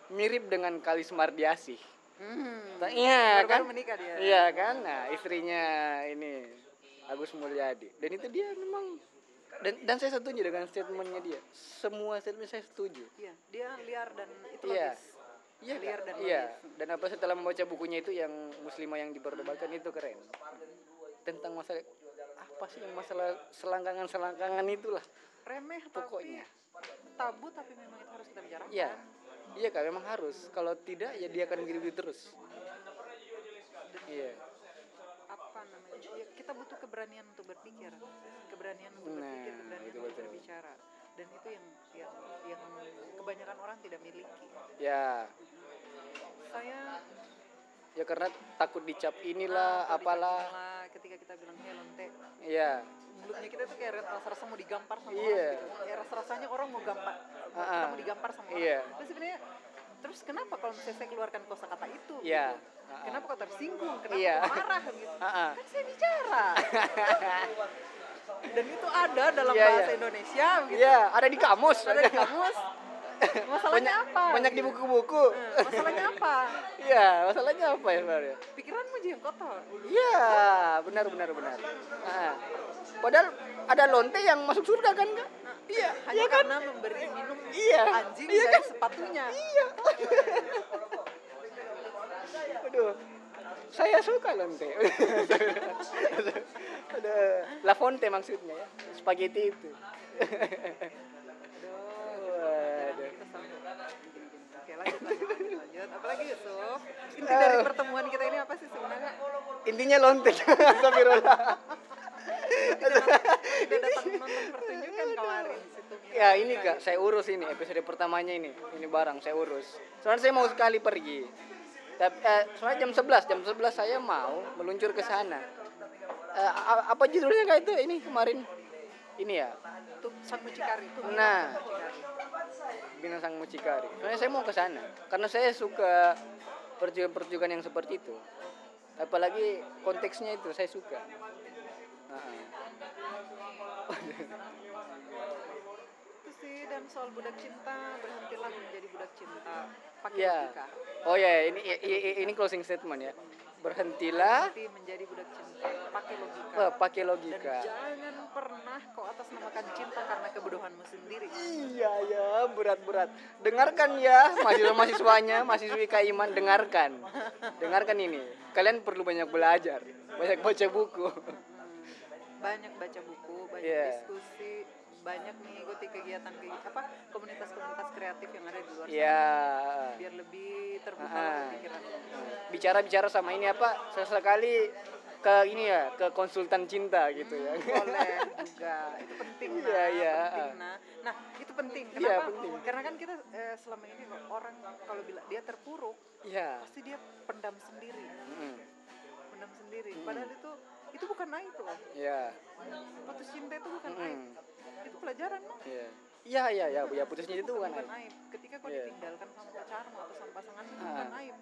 mirip dengan Kalis Mardiasih. Hmm. Iya kan? menikah dia. Iya kan? Nah, istrinya ini Agus Mulyadi. Dan itu dia memang dan dan saya setuju dengan statementnya dia. Semua statement saya setuju. Iya, dia liar dan itu Iya. logis. Iya, Liar dan iya. logis. Dan apa setelah membaca bukunya itu yang muslimah yang diperdebatkan itu keren. Tentang masalah apa sih yang masalah selangkangan-selangkangan itulah Remeh pokoknya. tapi tabu tapi memang itu harus kita bicarakan. Iya. Iya kan memang harus. Kalau tidak ya dia akan gini terus. Iya. Apa namanya? Ya, kita butuh keberanian untuk berpikir, keberanian untuk Nah, berpikir, keberanian itu untuk betul. berbicara. Dan itu yang yang yang kebanyakan orang tidak miliki. Ya. Saya Ya karena takut dicap inilah ah, kalau apalah. malah ketika kita bilang helon teh Iya. mulutnya kita tuh kayak rasa-rasa mau digampar sama Iya. orang gitu. Kayak rasa-rasanya orang mau gampar, Ah, kita ah. mau digampar sama Iya. orang. Terus sebenarnya terus kenapa kalau misalnya saya keluarkan kosakata itu? Iya. gitu? Ah, ah. Kenapa kau tersinggung? Kenapa Iya. kau marah gitu? Ah, ah. Kan saya bicara. Dan itu ada dalam Iya, bahasa iya. Indonesia gitu. Iya, ada di kamus. Ada di kamus. Masalahnya banyak, apa? Banyak di buku-buku. Eh, Masalahnya apa? Iya, masalahnya apa ya sebenarnya? Pikiranmu aja yang kotor. Iya, benar benar benar. Ah. Padahal ada lonte yang masuk surga kan kak? Iya, Hanya iya kan? karena memberi minum Iya, anjing iya dari kan? sepatunya. Iya. Aduh, saya suka lonte. ada La Fonte maksudnya ya, spaghetti itu. Waduh. Kita sambung. Oke lanjut, lanjut. Apalagi Yusuf? Inti dari pertemuan kita ini apa sih sebenarnya? Intinya lonte. Astagfirullah. Tidak datang nonton pertunjukan kemarin. Ya ini kak, saya urus ini episode pertamanya ini, ini barang saya urus. Soalnya saya mau sekali pergi. Tapi eh, soalnya jam 11, jam 11 saya mau meluncur ke sana. Eh, apa judulnya kak itu ini kemarin? Ini ya, Tuh sang mucikari tuh. Nah. Sang mucikari. Soalnya saya mau ke sana karena saya suka pertunjukan-pertunjukan yang seperti itu. Apalagi konteksnya itu saya suka. Nah, Itu sih dan soal budak cinta berhentilah menjadi budak cinta. Pakai ya. logika. Oh ya, ini i- i- ini closing statement ya. Berhentilah Berhenti menjadi budak cinta. Pakai logika. eh, pakai Dan logika. jangan pernah kau atas namakan cinta karena kebodohanmu sendiri. Iya ya, berat-berat. Dengarkan ya, mahasiswa-mahasiswanya, mahasiswi Kaiman, dengarkan. Dengarkan ini. Kalian perlu banyak belajar, banyak baca buku. banyak baca buku, banyak Iya. diskusi, banyak mengikuti kegiatan apa komunitas-komunitas kreatif yang ada di luar sana Ya. biar lebih terbuka lagi pikiranmu. Bicara-bicara sama ini apa? Sesekali ke ini ya, ke konsultan cinta gitu ya. Boleh juga, itu penting nah, Iya, penting nah. Nah, itu penting. Iya, Kenapa? penting. Karena kan kita eh, selama ini orang kalau bilang dia terpuruk, Iya. pasti dia pendam sendiri, Mm, pendam sendiri. Hmm. Padahal itu itu bukan aib loh. Iya. Putus cinta itu bukan Mm, aib. Itu pelajaran loh. Iya. Iya, iya, iya, ya putusnya itu bukan. bukan aib. Ketika kau Iya. ditinggalkan sama pacarmu atau sama pasanganmu itu Ah. bukan aib.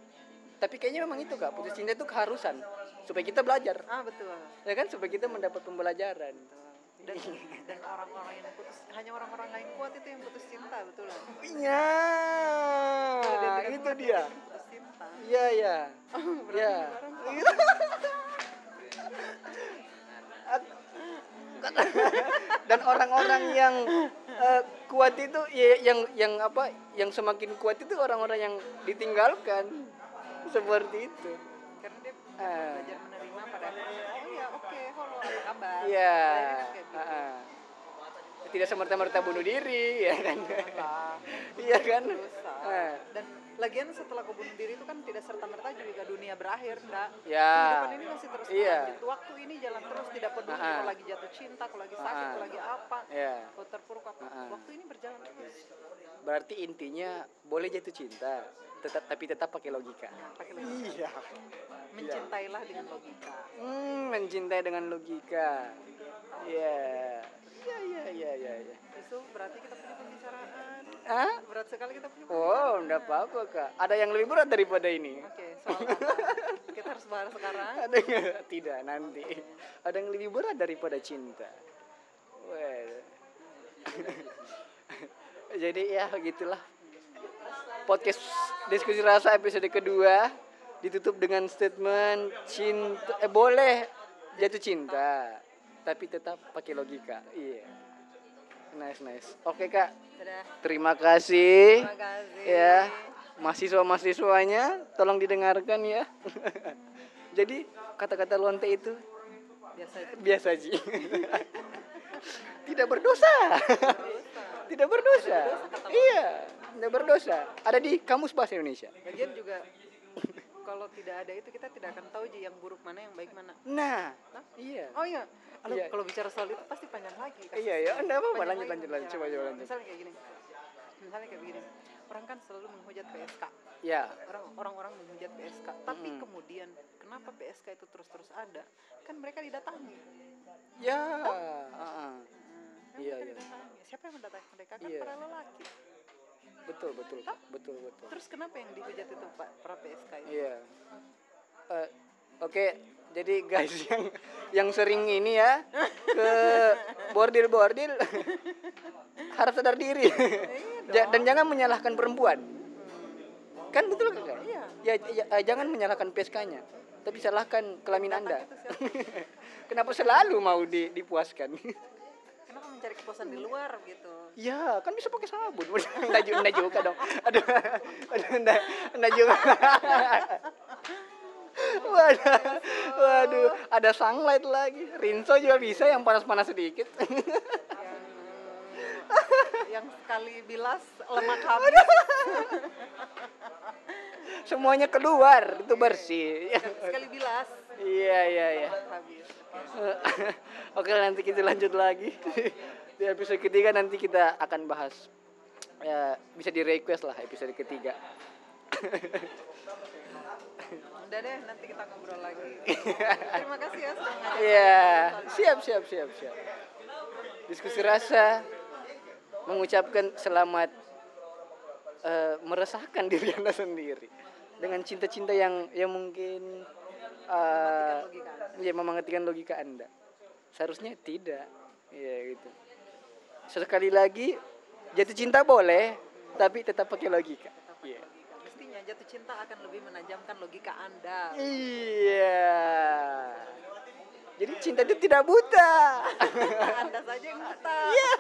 Tapi kayaknya memang itu kak, putus cinta itu keharusan supaya kita belajar, Ah betul. ya kan? Supaya kita mendapat pembelajaran. Dan dan orang-orang yang putus hanya orang-orang lain kuat itu yang putus cinta betul. Iya, dia tidak itu dia. akan Putus cinta. Iya, iya. Berarti Iya. orang Dan orang-orang yang eh, kuat itu ya, yang yang apa? Yang semakin kuat itu orang-orang yang ditinggalkan. Seperti itu. karena dia Ah. belajar menerima pada oh ya oke halo apa kabar Iya. Akhirnya kayak gitu. Ah, ah. Tidak semerta-merta bunuh diri, ya kan? Iya kan? Ah. dan lagian setelah kau bunuh diri itu kan tidak serta merta juga dunia berakhir enggak Ya. kehidupan ini masih terus Iya. berlanjut waktu ini jalan terus tidak peduli Ah. kau lagi jatuh cinta kau lagi sakit Ah. kau lagi apa Ya. kau terpuruk apa Ah. waktu ini berjalan terus Berarti intinya boleh jatuh cinta, tetap tapi tetap pakai logika. pakai logika Iya. mencintailah dengan logika Hmm, mencintai dengan logika. Iya. Iya, iya, iya, iya, iya. itu berarti kita punya pembicaraan Hah? berat sekali kita punya Oh, enggak apa-apa, Kak. Ada yang lebih berat daripada ini. Oke, soal apa? Kita harus bahas sekarang? ada nggak? tidak nanti ada yang lebih berat daripada cinta well jadi ya gitulah podcast diskusi rasa episode kedua ditutup dengan statement cinta eh boleh jatuh cinta tapi tetap pakai logika iya nice nice. Oke kak. Sudah. terima kasih. Terima kasih. ya mahasiswa-mahasiswanya tolong didengarkan ya. Jadi kata-kata lonte itu Biasa itu. biasa sih tidak berdosa. Tidak berdosa. Iya tidak berdosa. Ada di kamus bahasa Indonesia. Lagian juga kalau tidak ada itu kita tidak akan tahu Ji yang buruk mana yang baik mana. nah Hah? iya Oh iya. Kalau Iya. kalau bicara soal itu pasti panjang lagi. kasusnya. Iya, iya. Enggak apa-apa. Lanjut, lanjut, lanjut. Coba, coba, lanjut. Misalnya kayak gini. Misalnya kayak begini. Orang kan selalu menghujat PSK. ya Orang orang-orang menghujat PSK. Tapi Mm-mm. kemudian kenapa PSK itu terus-terus ada? Kan mereka didatangi. ya. Hmm, kan Iya, mereka iya. didatangi. Siapa yang mendatangi mereka? Kan Iya. para lelaki. Betul betul betul betul Terus kenapa yang dihujat itu Pak para PSK itu? Iya. Eh, Oke, jadi guys yang yang sering ini ya ke bordil-bordil harus sadar diri. Ja- Dan jangan menyalahkan perempuan. Kan betul kan? Iya. Ya, ya, eh, jangan menyalahkan PSK-nya, tapi salahkan kelamin Anda. Datang itu siapa? Kenapa selalu mau di- dipuaskan? Mencari kepuasan di luar gitu? Ya, kan bisa pakai sabun. Enggak juga, enggak juga dong. Aduh, aduh, enggak, enggak juga. Waduh, waduh, ada sunlight lagi. Rinso juga bisa yang panas-panas sedikit. yang yang sekali bilas lemak habis Semuanya keluar, itu bersih. sekali bilas Iya, iya, iya. lemak habis Oke, nanti kita lanjut lagi. Di episode ketiga nanti kita akan bahas ya bisa di request lah episode ketiga. udah deh nanti kita ngobrol lagi terima kasih ya sudah ngajak Iya, siap siap siap siap. Diskusi rasa mengucapkan selamat eh, meresahkan diri anda sendiri dengan cinta-cinta yang yang mungkin logika ya memengertikan logika anda. Seharusnya tidak, ya gitu. Sekali lagi jatuh cinta boleh, tapi tetap pakai logika. Iya. mestinya jatuh cinta akan lebih menajamkan logika anda Iya. Jadi cinta itu tidak buta. anda saja yang buta Iya.